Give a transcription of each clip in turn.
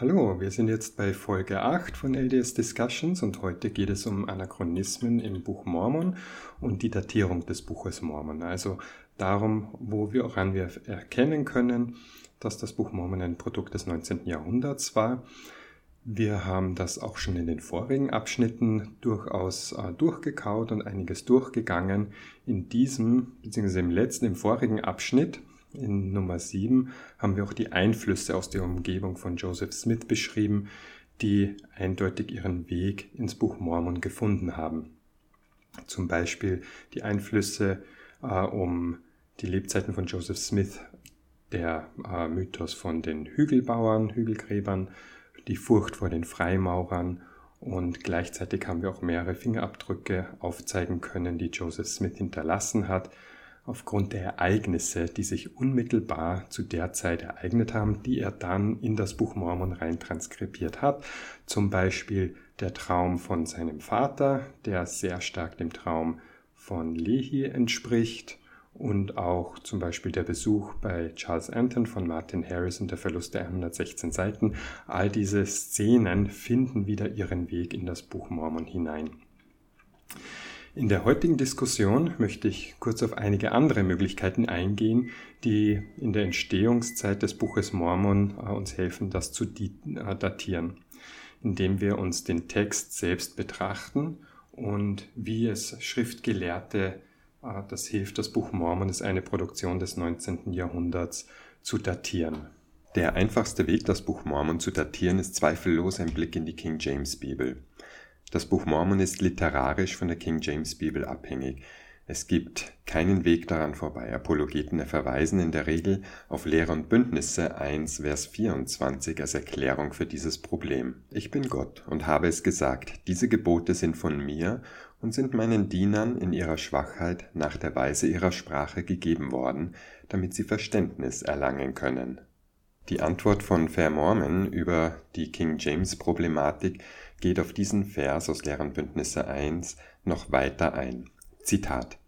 Hallo, wir sind jetzt bei Folge 8 von LDS Discussions und heute geht es um Anachronismen im Buch Mormon und die Datierung des Buches Mormon. Also darum, wo wir, woran wir erkennen können, dass das Buch Mormon ein Produkt des 19. Jahrhunderts war. Wir haben das auch schon in den vorigen Abschnitten durchaus äh, durchgekaut und einiges durchgegangen. In diesem, beziehungsweise im letzten, im vorigen Abschnitt in Nummer 7 haben wir auch die Einflüsse aus der Umgebung von Joseph Smith beschrieben, die eindeutig ihren Weg ins Buch Mormon gefunden haben. Zum Beispiel die Einflüsse äh, um die Lebzeiten von Joseph Smith, der äh, Mythos von den Hügelbauern, Hügelgräbern, die Furcht vor den Freimaurern und gleichzeitig haben wir auch mehrere Fingerabdrücke aufzeigen können, die Joseph Smith hinterlassen hat, aufgrund der Ereignisse, die sich unmittelbar zu der Zeit ereignet haben, die er dann in das Buch Mormon rein transkribiert hat. Zum Beispiel der Traum von seinem Vater, der sehr stark dem Traum von Lehi entspricht und auch zum Beispiel der Besuch bei Charles Anton von Martin Harris und der Verlust der 116 Seiten. All diese Szenen finden wieder ihren Weg in das Buch Mormon hinein. In der heutigen Diskussion möchte ich kurz auf einige andere Möglichkeiten eingehen, die in der Entstehungszeit des Buches Mormon äh, uns helfen, das zu äh, datieren, indem wir uns den Text selbst betrachten und wie es Schriftgelehrte äh, das hilft, das Buch Mormon ist eine Produktion des 19. Jahrhunderts zu datieren. Der einfachste Weg, das Buch Mormon zu datieren, ist zweifellos ein Blick in die King James Bibel. Das Buch Mormon ist literarisch von der King James Bibel abhängig. Es gibt keinen Weg daran vorbei. Apologeten verweisen in der Regel auf Lehre und Bündnisse 1, Vers 24 als Erklärung für dieses Problem. Ich bin Gott und habe es gesagt, diese Gebote sind von mir und sind meinen Dienern in ihrer Schwachheit nach der Weise ihrer Sprache gegeben worden, damit sie Verständnis erlangen können. Die Antwort von Fair Mormon über die King James Problematik geht auf diesen Vers aus Lehren Bündnisse 1 noch weiter ein. Zitat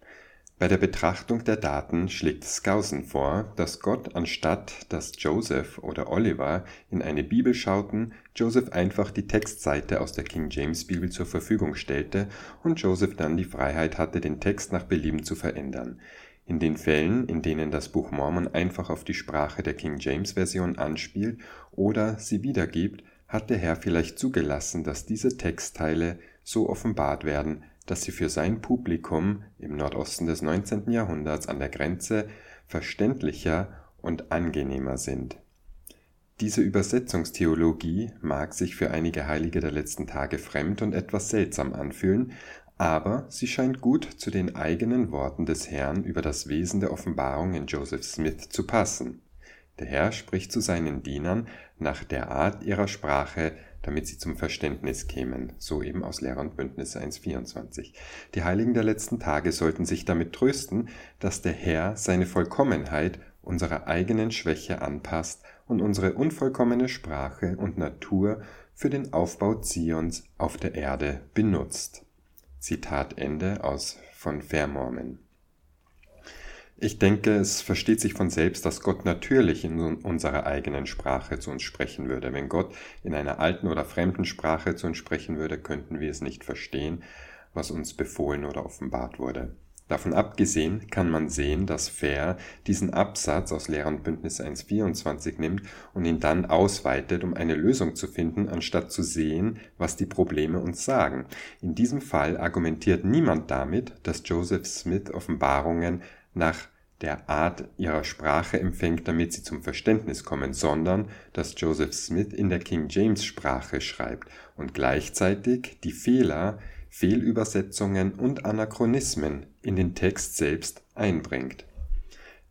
bei der Betrachtung der Daten schlägt Skousen vor, dass Gott anstatt dass Joseph oder Oliver in eine Bibel schauten, Joseph einfach die Textseite aus der King James Bibel zur Verfügung stellte und Joseph dann die Freiheit hatte, den Text nach Belieben zu verändern. In den Fällen, in denen das Buch Mormon einfach auf die Sprache der King James Version anspielt oder sie wiedergibt, hat der Herr vielleicht zugelassen, dass diese Textteile so offenbart werden, dass sie für sein Publikum im Nordosten des 19. Jahrhunderts an der Grenze verständlicher und angenehmer sind. Diese Übersetzungstheologie mag sich für einige Heilige der letzten Tage fremd und etwas seltsam anfühlen, aber sie scheint gut zu den eigenen Worten des Herrn über das Wesen der Offenbarung in Joseph Smith zu passen. Der Herr spricht zu seinen Dienern nach der Art ihrer Sprache, damit sie zum Verständnis kämen, so eben aus Lehrer und Bündnisse 1.24. Die Heiligen der letzten Tage sollten sich damit trösten, dass der Herr seine Vollkommenheit unserer eigenen Schwäche anpasst und unsere unvollkommene Sprache und Natur für den Aufbau Zions auf der Erde benutzt. Zitat Ende aus von Vermormen. Ich denke, es versteht sich von selbst, dass Gott natürlich in unserer eigenen Sprache zu uns sprechen würde. Wenn Gott in einer alten oder fremden Sprache zu uns sprechen würde, könnten wir es nicht verstehen, was uns befohlen oder offenbart wurde. Davon abgesehen kann man sehen, dass Fair diesen Absatz aus Lehr Bündnis 1.24 nimmt und ihn dann ausweitet, um eine Lösung zu finden, anstatt zu sehen, was die Probleme uns sagen. In diesem Fall argumentiert niemand damit, dass Joseph Smith Offenbarungen nach der Art ihrer Sprache empfängt, damit sie zum Verständnis kommen, sondern dass Joseph Smith in der King James Sprache schreibt und gleichzeitig die Fehler, Fehlübersetzungen und Anachronismen in den Text selbst einbringt.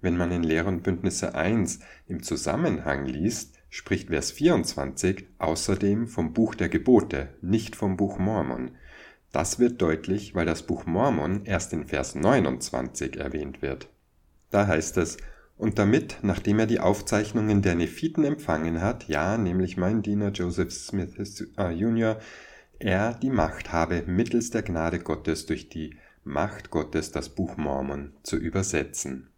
Wenn man in Lehr Bündnisse 1 im Zusammenhang liest, spricht Vers 24 außerdem vom Buch der Gebote, nicht vom Buch Mormon. Das wird deutlich, weil das Buch Mormon erst in Vers 29 erwähnt wird. Da heißt es, und damit, nachdem er die Aufzeichnungen der Nephiten empfangen hat, ja, nämlich mein Diener Joseph Smith äh, Jr., er die Macht habe, mittels der Gnade Gottes durch die Macht Gottes das Buch Mormon zu übersetzen.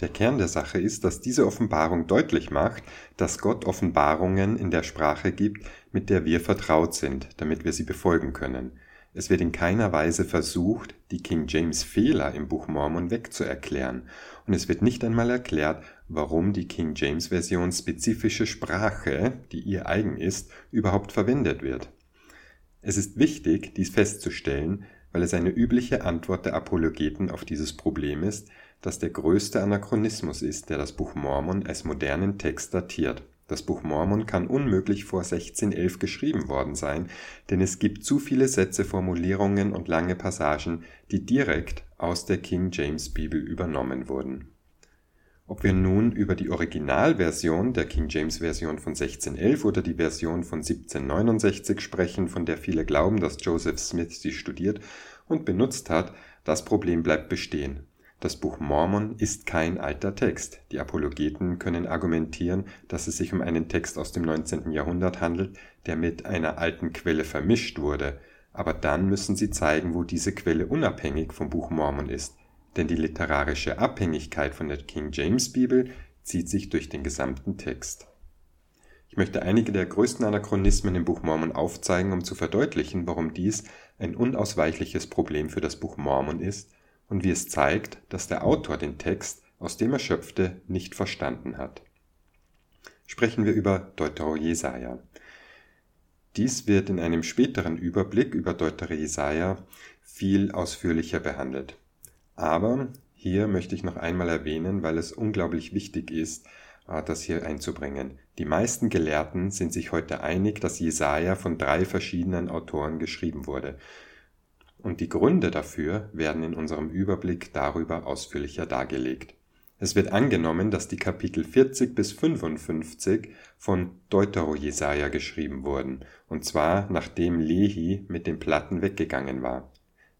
Der Kern der Sache ist, dass diese Offenbarung deutlich macht, dass Gott Offenbarungen in der Sprache gibt, mit der wir vertraut sind, damit wir sie befolgen können. Es wird in keiner Weise versucht, die King James Fehler im Buch Mormon wegzuerklären, und es wird nicht einmal erklärt, warum die King James Version spezifische Sprache, die ihr eigen ist, überhaupt verwendet wird. Es ist wichtig, dies festzustellen, weil es eine übliche Antwort der Apologeten auf dieses Problem ist, dass der größte Anachronismus ist, der das Buch Mormon als modernen Text datiert. Das Buch Mormon kann unmöglich vor 1611 geschrieben worden sein, denn es gibt zu viele Sätze, Formulierungen und lange Passagen, die direkt aus der King James Bibel übernommen wurden. Ob wir nun über die Originalversion der King James Version von 1611 oder die Version von 1769 sprechen, von der viele glauben, dass Joseph Smith sie studiert und benutzt hat, das Problem bleibt bestehen. Das Buch Mormon ist kein alter Text. Die Apologeten können argumentieren, dass es sich um einen Text aus dem 19. Jahrhundert handelt, der mit einer alten Quelle vermischt wurde, aber dann müssen sie zeigen, wo diese Quelle unabhängig vom Buch Mormon ist, denn die literarische Abhängigkeit von der King James Bibel zieht sich durch den gesamten Text. Ich möchte einige der größten Anachronismen im Buch Mormon aufzeigen, um zu verdeutlichen, warum dies ein unausweichliches Problem für das Buch Mormon ist und wie es zeigt, dass der Autor den Text, aus dem er schöpfte, nicht verstanden hat. Sprechen wir über Deutero Jesaja. Dies wird in einem späteren Überblick über Deutero Jesaja viel ausführlicher behandelt. Aber hier möchte ich noch einmal erwähnen, weil es unglaublich wichtig ist, äh, das hier einzubringen. Die meisten Gelehrten sind sich heute einig, dass Jesaja von drei verschiedenen Autoren geschrieben wurde und die Gründe dafür werden in unserem Überblick darüber ausführlicher dargelegt. Es wird angenommen, dass die Kapitel 40 bis 55 von Deutero-Jesaja geschrieben wurden, und zwar nachdem Lehi mit den Platten weggegangen war.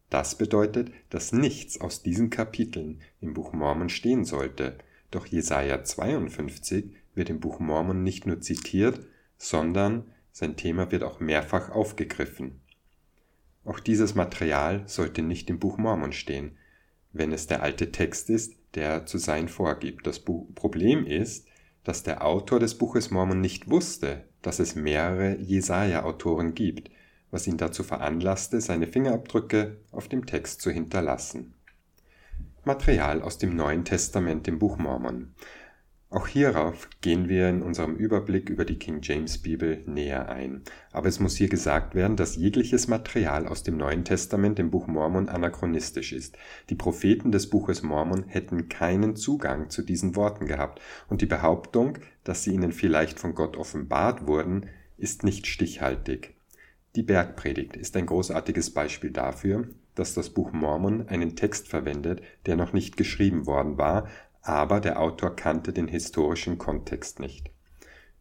Das bedeutet, dass nichts aus diesen Kapiteln im Buch Mormon stehen sollte, doch Jesaja 52 wird im Buch Mormon nicht nur zitiert, sondern sein Thema wird auch mehrfach aufgegriffen. Auch dieses Material sollte nicht im Buch Mormon stehen, wenn es der alte Text ist, der zu sein vorgibt. Das Problem ist, dass der Autor des Buches Mormon nicht wusste, dass es mehrere Jesaja-Autoren gibt, was ihn dazu veranlasste, seine Fingerabdrücke auf dem Text zu hinterlassen. Material aus dem Neuen Testament im Buch Mormon. Auch hierauf gehen wir in unserem Überblick über die King James Bibel näher ein. Aber es muss hier gesagt werden, dass jegliches Material aus dem Neuen Testament im Buch Mormon anachronistisch ist. Die Propheten des Buches Mormon hätten keinen Zugang zu diesen Worten gehabt, und die Behauptung, dass sie ihnen vielleicht von Gott offenbart wurden, ist nicht stichhaltig. Die Bergpredigt ist ein großartiges Beispiel dafür, dass das Buch Mormon einen Text verwendet, der noch nicht geschrieben worden war, aber der Autor kannte den historischen Kontext nicht.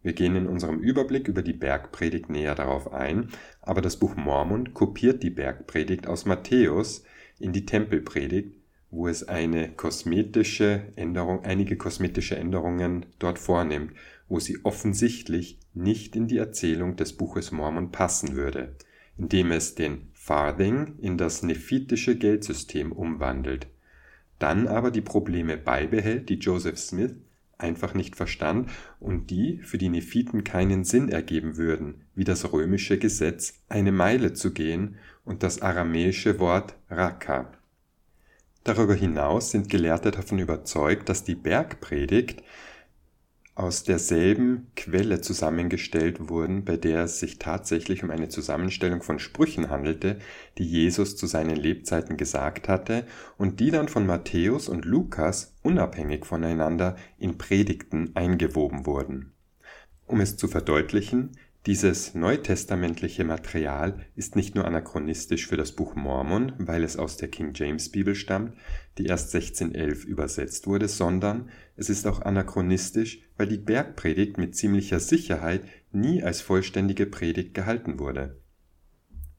Wir gehen in unserem Überblick über die Bergpredigt näher darauf ein, aber das Buch Mormon kopiert die Bergpredigt aus Matthäus in die Tempelpredigt, wo es eine kosmetische Änderung, einige kosmetische Änderungen dort vornimmt, wo sie offensichtlich nicht in die Erzählung des Buches Mormon passen würde, indem es den Farthing in das nephitische Geldsystem umwandelt dann aber die Probleme beibehält, die Joseph Smith einfach nicht verstand und die für die Nephiten keinen Sinn ergeben würden, wie das römische Gesetz, eine Meile zu gehen und das aramäische Wort Raka. Darüber hinaus sind Gelehrte davon überzeugt, dass die Bergpredigt aus derselben Quelle zusammengestellt wurden, bei der es sich tatsächlich um eine Zusammenstellung von Sprüchen handelte, die Jesus zu seinen Lebzeiten gesagt hatte und die dann von Matthäus und Lukas unabhängig voneinander in Predigten eingewoben wurden. Um es zu verdeutlichen, dieses neutestamentliche Material ist nicht nur anachronistisch für das Buch Mormon, weil es aus der King James Bibel stammt, die erst 1611 übersetzt wurde, sondern es ist auch anachronistisch, weil die Bergpredigt mit ziemlicher Sicherheit nie als vollständige Predigt gehalten wurde.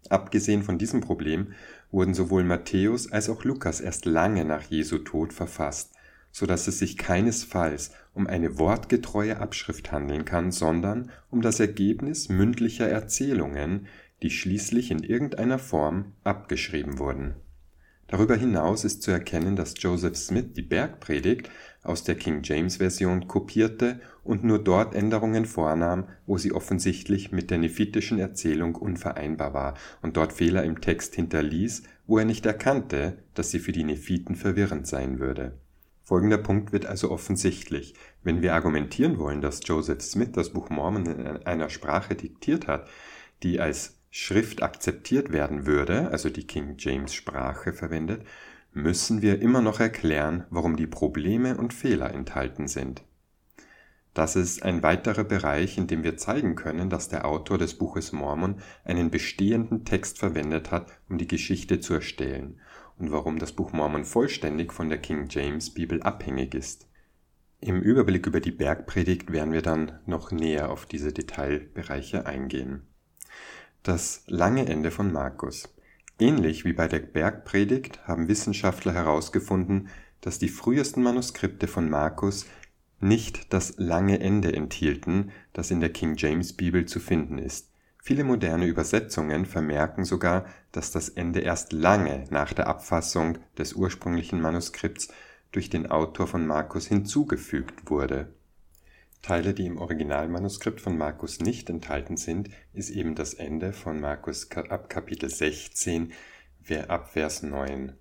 Abgesehen von diesem Problem wurden sowohl Matthäus als auch Lukas erst lange nach Jesu Tod verfasst, so dass es sich keinesfalls um eine wortgetreue Abschrift handeln kann, sondern um das Ergebnis mündlicher Erzählungen, die schließlich in irgendeiner Form abgeschrieben wurden Darüber hinaus ist zu erkennen, dass Joseph Smith die Bergpredigt aus der King James Version kopierte und nur dort Änderungen vornahm, wo sie offensichtlich mit der nephitischen Erzählung unvereinbar war und dort Fehler im Text hinterließ, wo er nicht erkannte, dass sie für die Nephiten verwirrend sein würde. Folgender Punkt wird also offensichtlich. Wenn wir argumentieren wollen, dass Joseph Smith das Buch Mormon in einer Sprache diktiert hat, die als Schrift akzeptiert werden würde, also die King James Sprache verwendet, müssen wir immer noch erklären, warum die Probleme und Fehler enthalten sind. Das ist ein weiterer Bereich, in dem wir zeigen können, dass der Autor des Buches Mormon einen bestehenden Text verwendet hat, um die Geschichte zu erstellen und warum das Buch Mormon vollständig von der King James Bibel abhängig ist. Im Überblick über die Bergpredigt werden wir dann noch näher auf diese Detailbereiche eingehen das lange Ende von Markus. Ähnlich wie bei der Bergpredigt haben Wissenschaftler herausgefunden, dass die frühesten Manuskripte von Markus nicht das lange Ende enthielten, das in der King James Bibel zu finden ist. Viele moderne Übersetzungen vermerken sogar, dass das Ende erst lange nach der Abfassung des ursprünglichen Manuskripts durch den Autor von Markus hinzugefügt wurde Teile, die im Originalmanuskript von Markus nicht enthalten sind, ist eben das Ende von Markus ab Kapitel 16 ab Vers 9.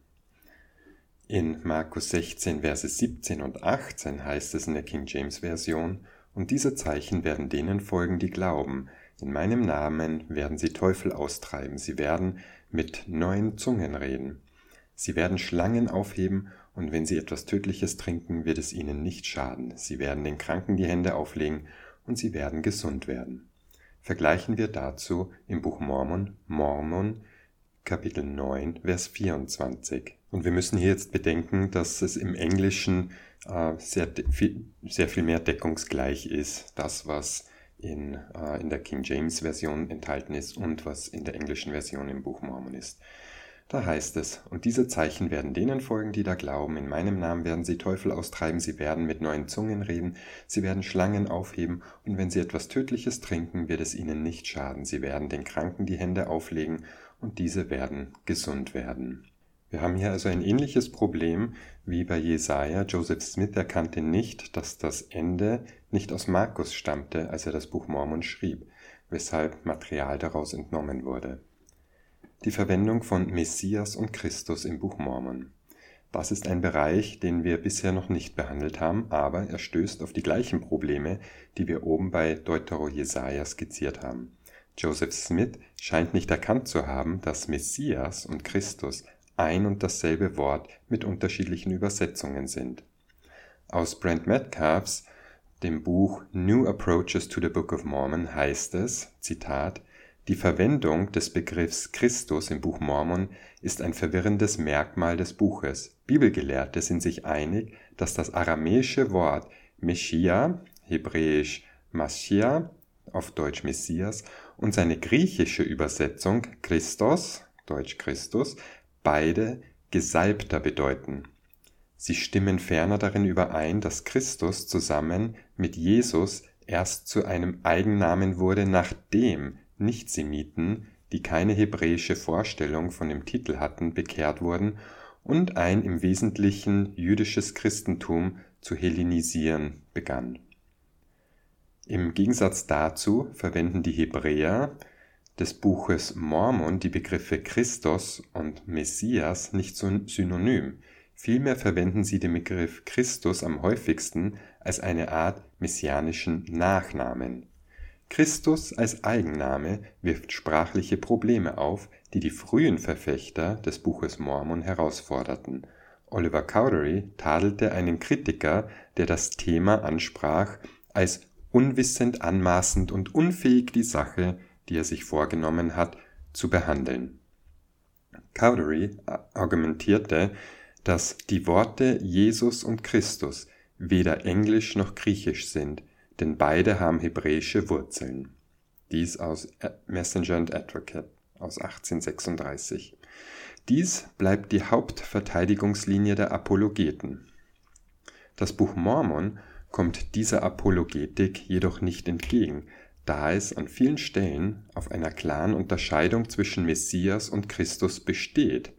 In Markus 16, Verse 17 und 18 heißt es in der King James Version, und diese Zeichen werden denen folgen, die glauben. In meinem Namen werden sie Teufel austreiben, sie werden mit neuen Zungen reden. Sie werden Schlangen aufheben und wenn sie etwas Tödliches trinken, wird es ihnen nicht schaden. Sie werden den Kranken die Hände auflegen und sie werden gesund werden. Vergleichen wir dazu im Buch Mormon, Mormon, Kapitel 9, Vers 24. Und wir müssen hier jetzt bedenken, dass es im Englischen äh, sehr, viel, sehr viel mehr deckungsgleich ist, das, was in, äh, in der King James Version enthalten ist und was in der englischen Version im Buch Mormon ist. Da heißt es, und diese Zeichen werden denen folgen, die da glauben, in meinem Namen werden sie Teufel austreiben, sie werden mit neuen Zungen reden, sie werden Schlangen aufheben, und wenn sie etwas Tödliches trinken, wird es ihnen nicht schaden, sie werden den Kranken die Hände auflegen, und diese werden gesund werden. Wir haben hier also ein ähnliches Problem wie bei Jesaja. Joseph Smith erkannte nicht, dass das Ende nicht aus Markus stammte, als er das Buch Mormon schrieb, weshalb Material daraus entnommen wurde die Verwendung von Messias und Christus im Buch Mormon. Das ist ein Bereich, den wir bisher noch nicht behandelt haben, aber er stößt auf die gleichen Probleme, die wir oben bei Deutero Jesaja skizziert haben. Joseph Smith scheint nicht erkannt zu haben, dass Messias und Christus ein und dasselbe Wort mit unterschiedlichen Übersetzungen sind. Aus Brent Metcalfs dem Buch New Approaches to the Book of Mormon heißt es, Zitat, die Verwendung des Begriffs Christus im Buch Mormon ist ein verwirrendes Merkmal des Buches. Bibelgelehrte sind sich einig, dass das aramäische Wort Messiah (hebräisch Maschiach, auf Deutsch Messias) und seine griechische Übersetzung Christos (deutsch Christus) beide Gesalbter bedeuten. Sie stimmen ferner darin überein, dass Christus zusammen mit Jesus erst zu einem Eigennamen wurde, nachdem Nichtsemiten, die keine hebräische Vorstellung von dem Titel hatten, bekehrt wurden und ein im Wesentlichen jüdisches Christentum zu hellenisieren begann. Im Gegensatz dazu verwenden die Hebräer des Buches Mormon die Begriffe Christus und Messias nicht synonym, vielmehr verwenden sie den Begriff Christus am häufigsten als eine Art messianischen Nachnamen Christus als Eigenname wirft sprachliche Probleme auf, die die frühen Verfechter des Buches Mormon herausforderten. Oliver Cowdery tadelte einen Kritiker, der das Thema ansprach, als unwissend, anmaßend und unfähig die Sache, die er sich vorgenommen hat, zu behandeln. Cowdery argumentierte, dass die Worte Jesus und Christus weder englisch noch griechisch sind, denn beide haben hebräische Wurzeln. Dies aus Messenger and Advocate aus 1836. Dies bleibt die Hauptverteidigungslinie der Apologeten. Das Buch Mormon kommt dieser Apologetik jedoch nicht entgegen, da es an vielen Stellen auf einer klaren Unterscheidung zwischen Messias und Christus besteht.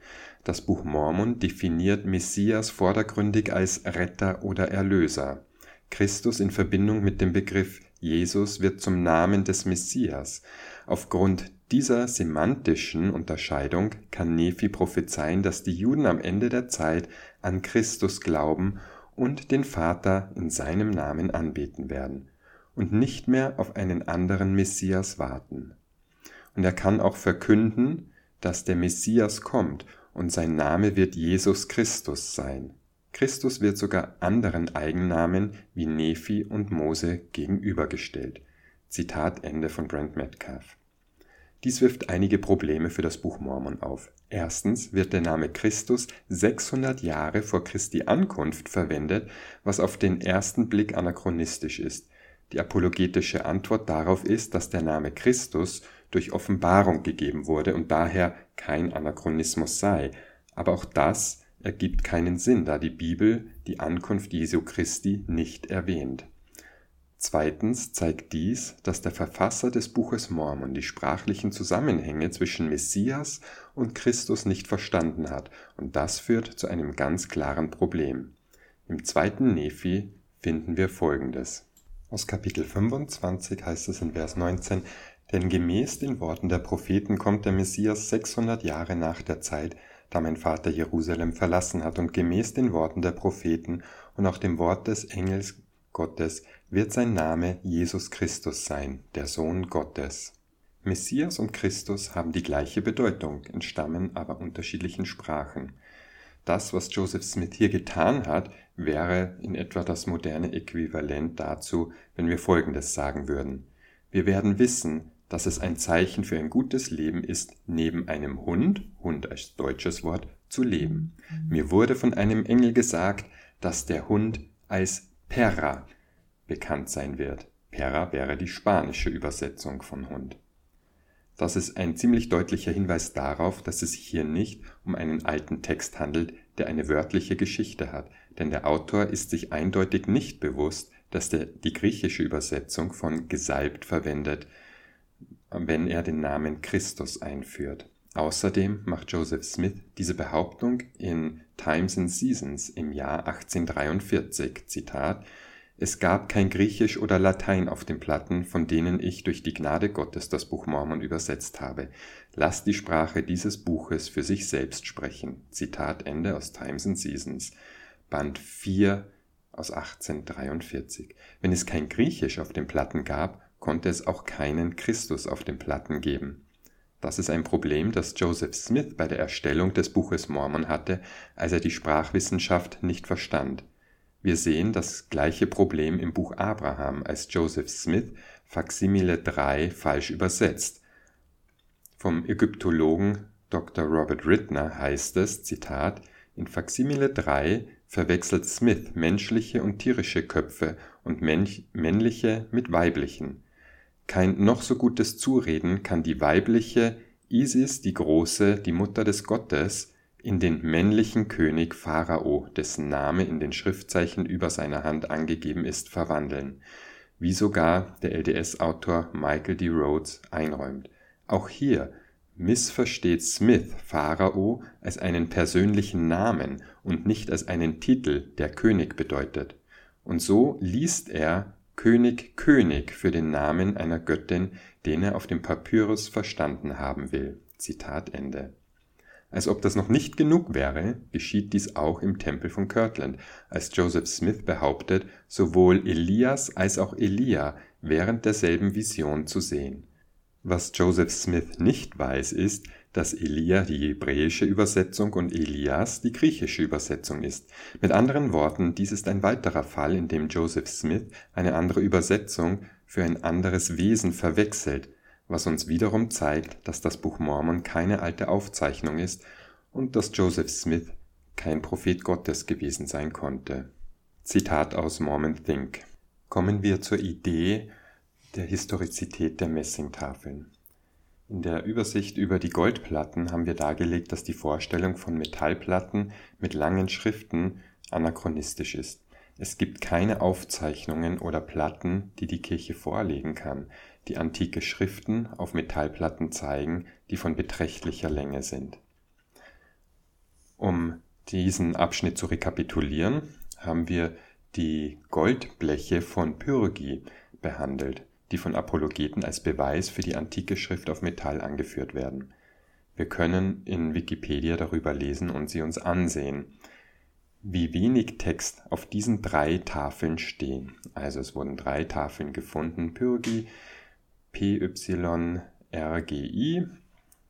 Das Buch Mormon definiert Messias vordergründig als Retter oder Erlöser. Christus in Verbindung mit dem Begriff Jesus wird zum Namen des Messias. Aufgrund dieser semantischen Unterscheidung kann Nephi prophezeien, dass die Juden am Ende der Zeit an Christus glauben und den Vater in seinem Namen anbeten werden und nicht mehr auf einen anderen Messias warten. Und er kann auch verkünden, dass der Messias kommt und sein Name wird Jesus Christus sein. Christus wird sogar anderen Eigennamen wie Nephi und Mose gegenübergestellt. Zitat Ende von Brent Metcalf. Dies wirft einige Probleme für das Buch Mormon auf. Erstens wird der Name Christus 600 Jahre vor Christi Ankunft verwendet, was auf den ersten Blick anachronistisch ist. Die apologetische Antwort darauf ist, dass der Name Christus durch Offenbarung gegeben wurde und daher kein Anachronismus sei. Aber auch das ergibt keinen Sinn, da die Bibel die Ankunft Jesu Christi nicht erwähnt. Zweitens zeigt dies, dass der Verfasser des Buches Mormon die sprachlichen Zusammenhänge zwischen Messias und Christus nicht verstanden hat, und das führt zu einem ganz klaren Problem. Im zweiten Nephi finden wir folgendes. Aus Kapitel 25 heißt es in Vers 19, denn gemäß den Worten der Propheten kommt der Messias 600 Jahre nach der Zeit, da mein Vater Jerusalem verlassen hat, und gemäß den Worten der Propheten und auch dem Wort des Engels Gottes wird sein Name Jesus Christus sein, der Sohn Gottes. Messias und Christus haben die gleiche Bedeutung, entstammen aber unterschiedlichen Sprachen. Das, was Joseph Smith hier getan hat, wäre in etwa das moderne Äquivalent dazu, wenn wir Folgendes sagen würden. Wir werden wissen, dass es ein Zeichen für ein gutes Leben ist, neben einem Hund, Hund als deutsches Wort, zu leben. Mir wurde von einem Engel gesagt, dass der Hund als Perra bekannt sein wird. Perra wäre die spanische Übersetzung von Hund. Das ist ein ziemlich deutlicher Hinweis darauf, dass es sich hier nicht um einen alten Text handelt, der eine wörtliche Geschichte hat, denn der Autor ist sich eindeutig nicht bewusst, dass der die griechische Übersetzung von gesalbt verwendet, wenn er den Namen Christus einführt. Außerdem macht Joseph Smith diese Behauptung in Times and Seasons im Jahr 1843, Zitat, es gab kein Griechisch oder Latein auf den Platten, von denen ich durch die Gnade Gottes das Buch Mormon übersetzt habe. Lasst die Sprache dieses Buches für sich selbst sprechen. Zitat Ende aus Times and Seasons, Band 4 aus 1843. Wenn es kein Griechisch auf den Platten gab, konnte es auch keinen Christus auf den Platten geben. Das ist ein Problem, das Joseph Smith bei der Erstellung des Buches Mormon hatte, als er die Sprachwissenschaft nicht verstand. Wir sehen das gleiche Problem im Buch Abraham, als Joseph Smith Faximile 3 falsch übersetzt. Vom Ägyptologen Dr. Robert Rittner heißt es, Zitat, in Faximile 3 verwechselt Smith menschliche und tierische Köpfe und männliche mit weiblichen. Kein noch so gutes Zureden kann die weibliche Isis die Große, die Mutter des Gottes, in den männlichen König Pharao, dessen Name in den Schriftzeichen über seiner Hand angegeben ist, verwandeln, wie sogar der LDS-Autor Michael D. Rhodes einräumt. Auch hier missversteht Smith Pharao als einen persönlichen Namen und nicht als einen Titel, der König bedeutet. Und so liest er König König für den Namen einer Göttin, den er auf dem Papyrus verstanden haben will. Zitat Ende. Als ob das noch nicht genug wäre, geschieht dies auch im Tempel von Kirtland, als Joseph Smith behauptet, sowohl Elias als auch Elia während derselben Vision zu sehen. Was Joseph Smith nicht weiß, ist, dass Elia die hebräische Übersetzung und Elias die griechische Übersetzung ist. Mit anderen Worten, dies ist ein weiterer Fall, in dem Joseph Smith eine andere Übersetzung für ein anderes Wesen verwechselt, was uns wiederum zeigt, dass das Buch Mormon keine alte Aufzeichnung ist und dass Joseph Smith kein Prophet Gottes gewesen sein konnte. Zitat aus Mormon Think. Kommen wir zur Idee der Historizität der Messingtafeln. In der Übersicht über die Goldplatten haben wir dargelegt, dass die Vorstellung von Metallplatten mit langen Schriften anachronistisch ist. Es gibt keine Aufzeichnungen oder Platten, die die Kirche vorlegen kann, die antike Schriften auf Metallplatten zeigen, die von beträchtlicher Länge sind. Um diesen Abschnitt zu rekapitulieren, haben wir die Goldbleche von Pyrgi behandelt, die von Apologeten als Beweis für die antike Schrift auf Metall angeführt werden. Wir können in Wikipedia darüber lesen und sie uns ansehen, wie wenig Text auf diesen drei Tafeln stehen. Also es wurden drei Tafeln gefunden, Pyrgi, PYRGI,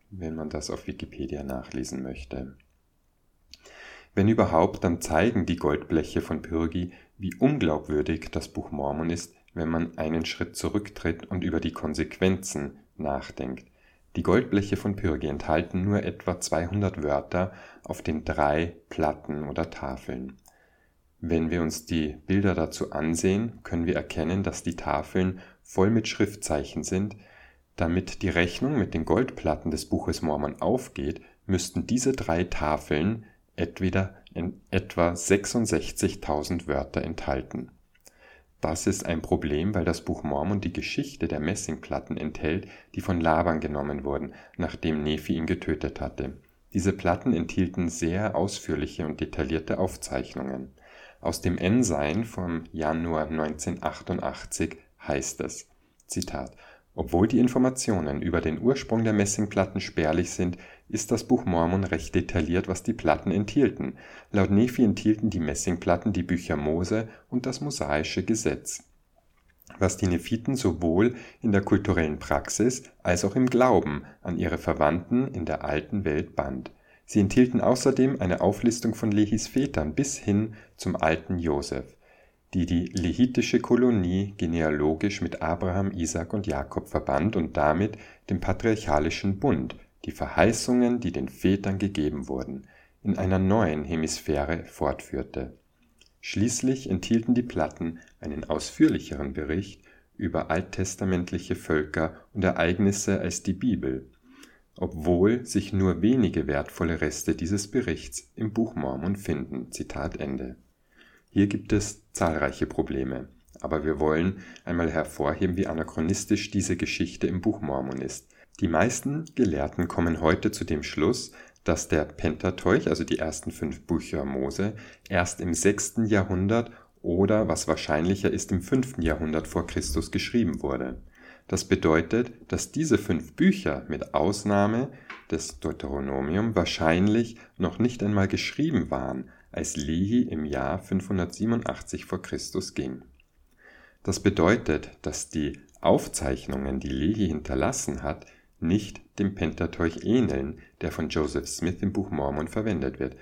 wenn man das auf Wikipedia nachlesen möchte. Wenn überhaupt, dann zeigen die Goldbleche von Pyrgi, wie unglaubwürdig das Buch Mormon ist, wenn man einen Schritt zurücktritt und über die Konsequenzen nachdenkt. Die Goldbleche von Pyrgi enthalten nur etwa 200 Wörter auf den drei Platten oder Tafeln. Wenn wir uns die Bilder dazu ansehen, können wir erkennen, dass die Tafeln voll mit Schriftzeichen sind. Damit die Rechnung mit den Goldplatten des Buches Mormon aufgeht, müssten diese drei Tafeln etwa 66.000 Wörter enthalten das ist ein Problem, weil das Buch Mormon die Geschichte der Messingplatten enthält, die von Laban genommen wurden, nachdem Nephi ihn getötet hatte. Diese Platten enthielten sehr ausführliche und detaillierte Aufzeichnungen. Aus dem Ensign vom Januar 1988 heißt es, Zitat, obwohl die Informationen über den Ursprung der Messingplatten spärlich sind, ist das Buch Mormon recht detailliert, was die Platten enthielten. Laut Nephi enthielten die Messingplatten die Bücher Mose und das mosaische Gesetz, was die Nephiten sowohl in der kulturellen Praxis als auch im Glauben an ihre Verwandten in der alten Welt band. Sie enthielten außerdem eine Auflistung von Lehis Vätern bis hin zum alten Josef die die lehitische Kolonie genealogisch mit Abraham, Isaak und Jakob verband und damit den patriarchalischen Bund, die Verheißungen, die den Vätern gegeben wurden, in einer neuen Hemisphäre fortführte. Schließlich enthielten die Platten einen ausführlicheren Bericht über alttestamentliche Völker und Ereignisse als die Bibel, obwohl sich nur wenige wertvolle Reste dieses Berichts im Buch Mormon finden. Zitat Ende hier gibt es zahlreiche Probleme, aber wir wollen einmal hervorheben, wie anachronistisch diese Geschichte im Buch Mormon ist. Die meisten Gelehrten kommen heute zu dem Schluss, dass der Pentateuch, also die ersten fünf Bücher Mose, erst im sechsten Jahrhundert oder, was wahrscheinlicher ist, im fünften Jahrhundert vor Christus geschrieben wurde. Das bedeutet, dass diese fünf Bücher mit Ausnahme des Deuteronomium wahrscheinlich noch nicht einmal geschrieben waren, als Lehi im Jahr 587 v. Chr. ging. Das bedeutet, dass die Aufzeichnungen, die Lehi hinterlassen hat, nicht dem Pentateuch ähneln, der von Joseph Smith im Buch Mormon verwendet wird.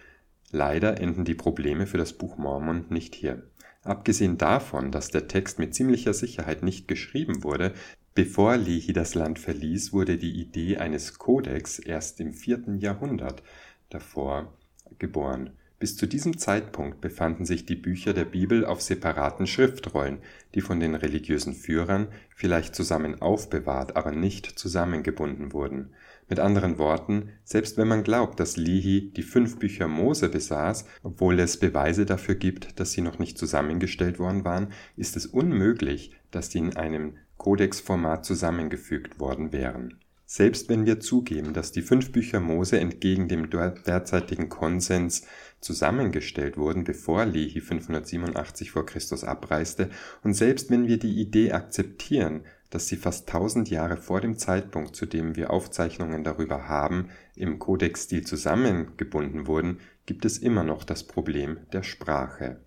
Leider enden die Probleme für das Buch Mormon nicht hier. Abgesehen davon, dass der Text mit ziemlicher Sicherheit nicht geschrieben wurde, bevor Lehi das Land verließ, wurde die Idee eines Kodex erst im vierten Jahrhundert davor geboren. Bis zu diesem Zeitpunkt befanden sich die Bücher der Bibel auf separaten Schriftrollen, die von den religiösen Führern vielleicht zusammen aufbewahrt, aber nicht zusammengebunden wurden. Mit anderen Worten, selbst wenn man glaubt, dass Lihi die fünf Bücher Mose besaß, obwohl es Beweise dafür gibt, dass sie noch nicht zusammengestellt worden waren, ist es unmöglich, dass sie in einem Kodexformat zusammengefügt worden wären selbst wenn wir zugeben, dass die fünf Bücher Mose entgegen dem derzeitigen Konsens zusammengestellt wurden, bevor Lehi 587 vor Christus abreiste, und selbst wenn wir die Idee akzeptieren, dass sie fast tausend Jahre vor dem Zeitpunkt, zu dem wir Aufzeichnungen darüber haben, im Kodexstil zusammengebunden wurden, gibt es immer noch das Problem der Sprache.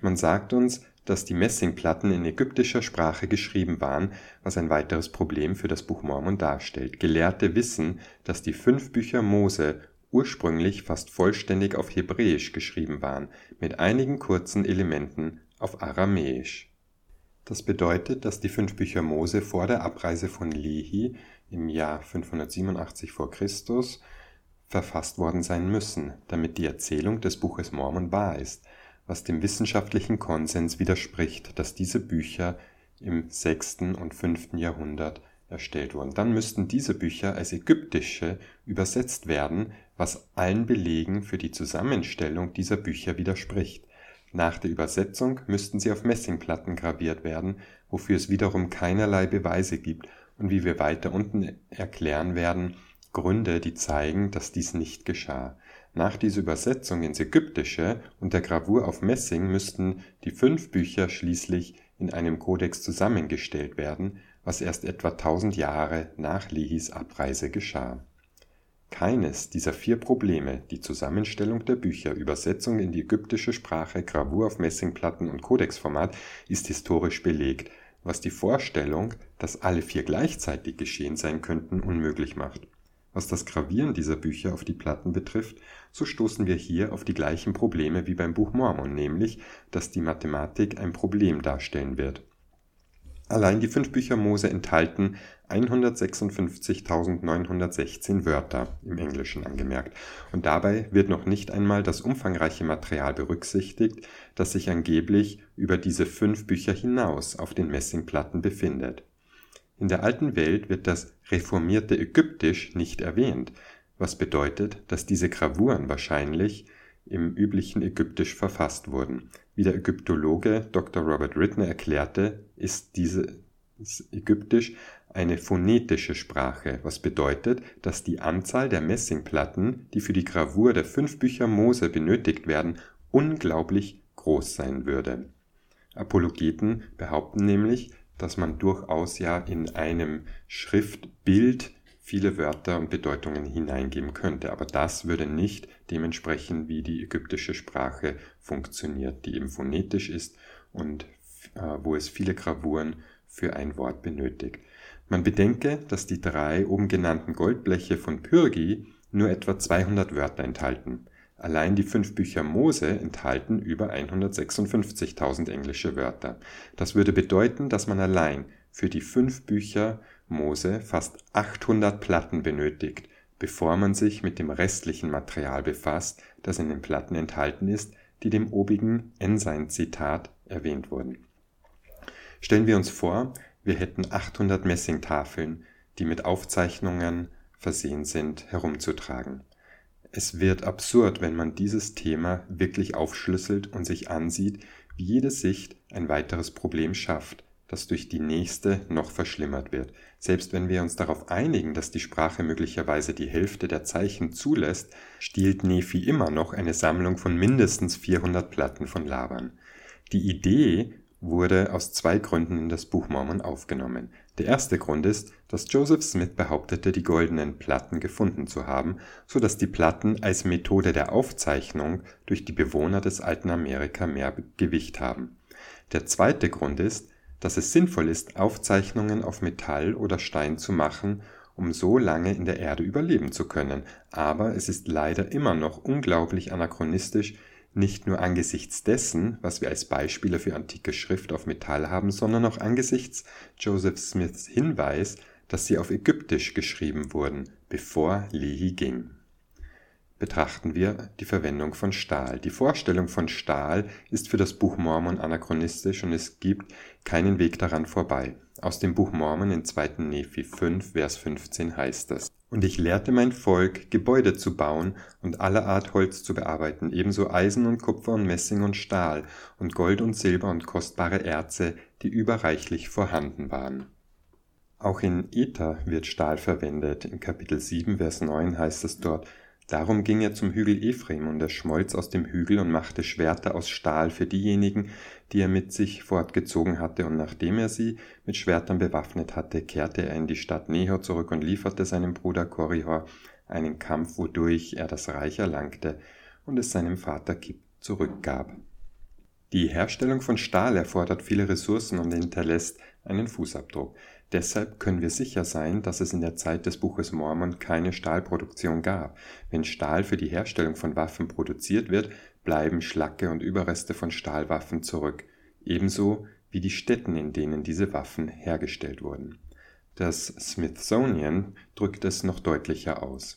Man sagt uns, dass die Messingplatten in ägyptischer Sprache geschrieben waren, was ein weiteres Problem für das Buch Mormon darstellt. Gelehrte wissen, dass die fünf Bücher Mose ursprünglich fast vollständig auf Hebräisch geschrieben waren, mit einigen kurzen Elementen auf Aramäisch. Das bedeutet, dass die fünf Bücher Mose vor der Abreise von Lehi im Jahr 587 v. Chr. verfasst worden sein müssen, damit die Erzählung des Buches Mormon wahr ist was dem wissenschaftlichen Konsens widerspricht, dass diese Bücher im 6. und 5. Jahrhundert erstellt wurden. Dann müssten diese Bücher als ägyptische übersetzt werden, was allen Belegen für die Zusammenstellung dieser Bücher widerspricht. Nach der Übersetzung müssten sie auf Messingplatten graviert werden, wofür es wiederum keinerlei Beweise gibt und wie wir weiter unten erklären werden, Gründe, die zeigen, dass dies nicht geschah. Nach dieser Übersetzung ins Ägyptische und der Gravur auf Messing müssten die fünf Bücher schließlich in einem Kodex zusammengestellt werden, was erst etwa 1000 Jahre nach Lehis Abreise geschah. Keines dieser vier Probleme, die Zusammenstellung der Bücher, Übersetzung in die ägyptische Sprache, Gravur auf Messingplatten und Kodexformat, ist historisch belegt, was die Vorstellung, dass alle vier gleichzeitig geschehen sein könnten, unmöglich macht. Was das Gravieren dieser Bücher auf die Platten betrifft, so stoßen wir hier auf die gleichen Probleme wie beim Buch Mormon, nämlich, dass die Mathematik ein Problem darstellen wird. Allein die fünf Bücher Mose enthalten 156.916 Wörter im Englischen angemerkt, und dabei wird noch nicht einmal das umfangreiche Material berücksichtigt, das sich angeblich über diese fünf Bücher hinaus auf den Messingplatten befindet in der Alten Welt wird das reformierte Ägyptisch nicht erwähnt, was bedeutet, dass diese Gravuren wahrscheinlich im üblichen Ägyptisch verfasst wurden. Wie der Ägyptologe Dr. Robert Ridner erklärte, ist dieses Ägyptisch eine phonetische Sprache, was bedeutet, dass die Anzahl der Messingplatten, die für die Gravur der fünf Bücher Mose benötigt werden, unglaublich groß sein würde. Apologeten behaupten nämlich, dass man durchaus ja in einem Schriftbild viele Wörter und Bedeutungen hineingeben könnte. Aber das würde nicht dementsprechend, wie die ägyptische Sprache funktioniert, die eben phonetisch ist und wo es viele Gravuren für ein Wort benötigt. Man bedenke, dass die drei oben genannten Goldbleche von Pyrgi nur etwa 200 Wörter enthalten. Allein die fünf Bücher Mose enthalten über 156.000 englische Wörter. Das würde bedeuten, dass man allein für die fünf Bücher Mose fast 800 Platten benötigt, bevor man sich mit dem restlichen Material befasst, das in den Platten enthalten ist, die dem obigen Ensign-Zitat erwähnt wurden. Stellen wir uns vor, wir hätten 800 Messingtafeln, die mit Aufzeichnungen versehen sind, herumzutragen. Es wird absurd, wenn man dieses Thema wirklich aufschlüsselt und sich ansieht, wie jede Sicht ein weiteres Problem schafft, das durch die nächste noch verschlimmert wird. Selbst wenn wir uns darauf einigen, dass die Sprache möglicherweise die Hälfte der Zeichen zulässt, stiehlt Nephi immer noch eine Sammlung von mindestens 400 Platten von Laban. Die Idee wurde aus zwei Gründen in das Buch Mormon aufgenommen. Der erste Grund ist, dass Joseph Smith behauptete, die goldenen Platten gefunden zu haben, so dass die Platten als Methode der Aufzeichnung durch die Bewohner des alten Amerika mehr Gewicht haben. Der zweite Grund ist, dass es sinnvoll ist, Aufzeichnungen auf Metall oder Stein zu machen, um so lange in der Erde überleben zu können, aber es ist leider immer noch unglaublich anachronistisch, nicht nur angesichts dessen, was wir als Beispiele für antike Schrift auf Metall haben, sondern auch angesichts Joseph Smiths Hinweis, dass sie auf Ägyptisch geschrieben wurden, bevor Lehi ging. Betrachten wir die Verwendung von Stahl. Die Vorstellung von Stahl ist für das Buch Mormon anachronistisch und es gibt keinen Weg daran vorbei. Aus dem Buch Mormon in 2. Nephi 5, Vers 15 heißt es, und ich lehrte mein Volk, Gebäude zu bauen und aller Art Holz zu bearbeiten, ebenso Eisen und Kupfer und Messing und Stahl und Gold und Silber und kostbare Erze, die überreichlich vorhanden waren. Auch in Ether wird Stahl verwendet. In Kapitel 7, Vers 9 heißt es dort, Darum ging er zum Hügel Ephraim, und er schmolz aus dem Hügel und machte Schwerter aus Stahl für diejenigen, die er mit sich fortgezogen hatte, und nachdem er sie mit Schwertern bewaffnet hatte, kehrte er in die Stadt Nehor zurück und lieferte seinem Bruder Korihor einen Kampf, wodurch er das Reich erlangte und es seinem Vater Kip zurückgab. Die Herstellung von Stahl erfordert viele Ressourcen und hinterlässt einen Fußabdruck. Deshalb können wir sicher sein, dass es in der Zeit des Buches Mormon keine Stahlproduktion gab. Wenn Stahl für die Herstellung von Waffen produziert wird, bleiben Schlacke und Überreste von Stahlwaffen zurück, ebenso wie die Städten, in denen diese Waffen hergestellt wurden. Das Smithsonian drückt es noch deutlicher aus.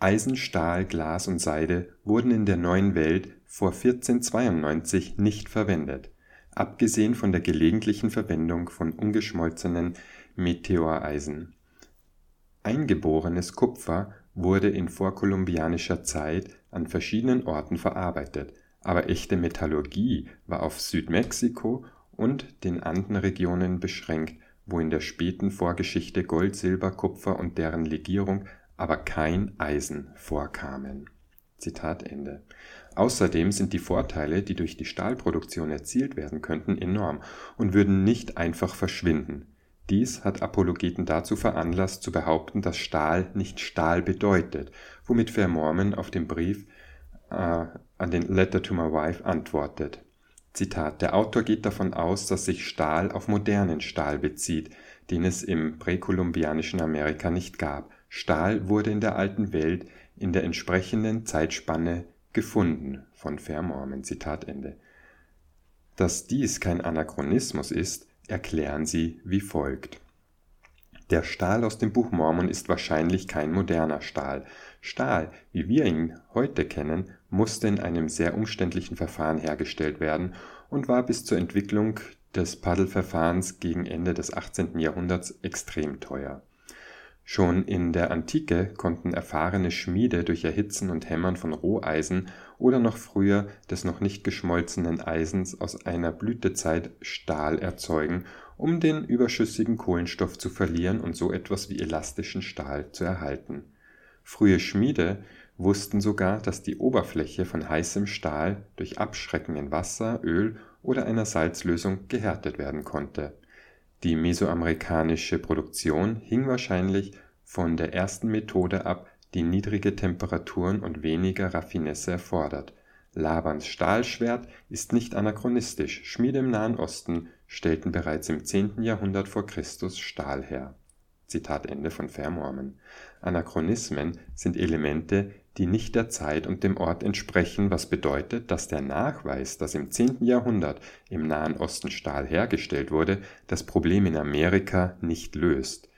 Eisen, Stahl, Glas und Seide wurden in der neuen Welt vor 1492 nicht verwendet abgesehen von der gelegentlichen Verwendung von ungeschmolzenen Meteoreisen. Eingeborenes Kupfer wurde in vorkolumbianischer Zeit an verschiedenen Orten verarbeitet, aber echte Metallurgie war auf Südmexiko und den Andenregionen beschränkt, wo in der späten Vorgeschichte Gold, Silber, Kupfer und deren Legierung aber kein Eisen vorkamen Zitat Ende. Außerdem sind die Vorteile, die durch die Stahlproduktion erzielt werden könnten, enorm und würden nicht einfach verschwinden. Dies hat Apologeten dazu veranlasst, zu behaupten, dass Stahl nicht Stahl bedeutet, womit Fair Mormon auf den Brief äh, an den Letter to My Wife antwortet. Zitat: Der Autor geht davon aus, dass sich Stahl auf modernen Stahl bezieht, den es im präkolumbianischen Amerika nicht gab. Stahl wurde in der Alten Welt in der entsprechenden Zeitspanne gefunden von Fair Mormon. Zitat Ende. Dass dies kein Anachronismus ist, erklären sie wie folgt. Der Stahl aus dem Buch Mormon ist wahrscheinlich kein moderner Stahl. Stahl, wie wir ihn heute kennen, musste in einem sehr umständlichen Verfahren hergestellt werden und war bis zur Entwicklung des Paddelverfahrens gegen Ende des 18. Jahrhunderts extrem teuer. Schon in der Antike konnten erfahrene Schmiede durch Erhitzen und Hämmern von Roheisen oder noch früher des noch nicht geschmolzenen Eisens aus einer Blütezeit Stahl erzeugen, um den überschüssigen Kohlenstoff zu verlieren und so etwas wie elastischen Stahl zu erhalten. Frühe Schmiede wussten sogar, dass die Oberfläche von heißem Stahl durch Abschrecken in Wasser, Öl oder einer Salzlösung gehärtet werden konnte die mesoamerikanische Produktion hing wahrscheinlich von der ersten Methode ab, die niedrige Temperaturen und weniger Raffinesse erfordert. Labans Stahlschwert ist nicht anachronistisch, Schmiede im Nahen Osten stellten bereits im 10. Jahrhundert vor Christus Stahl her. Zitat Ende von Fair Mormon. Anachronismen sind Elemente, die nicht der Zeit und dem Ort entsprechen, was bedeutet, dass der Nachweis, dass im 10. Jahrhundert im Nahen Osten Stahl hergestellt wurde, das Problem in Amerika nicht löst.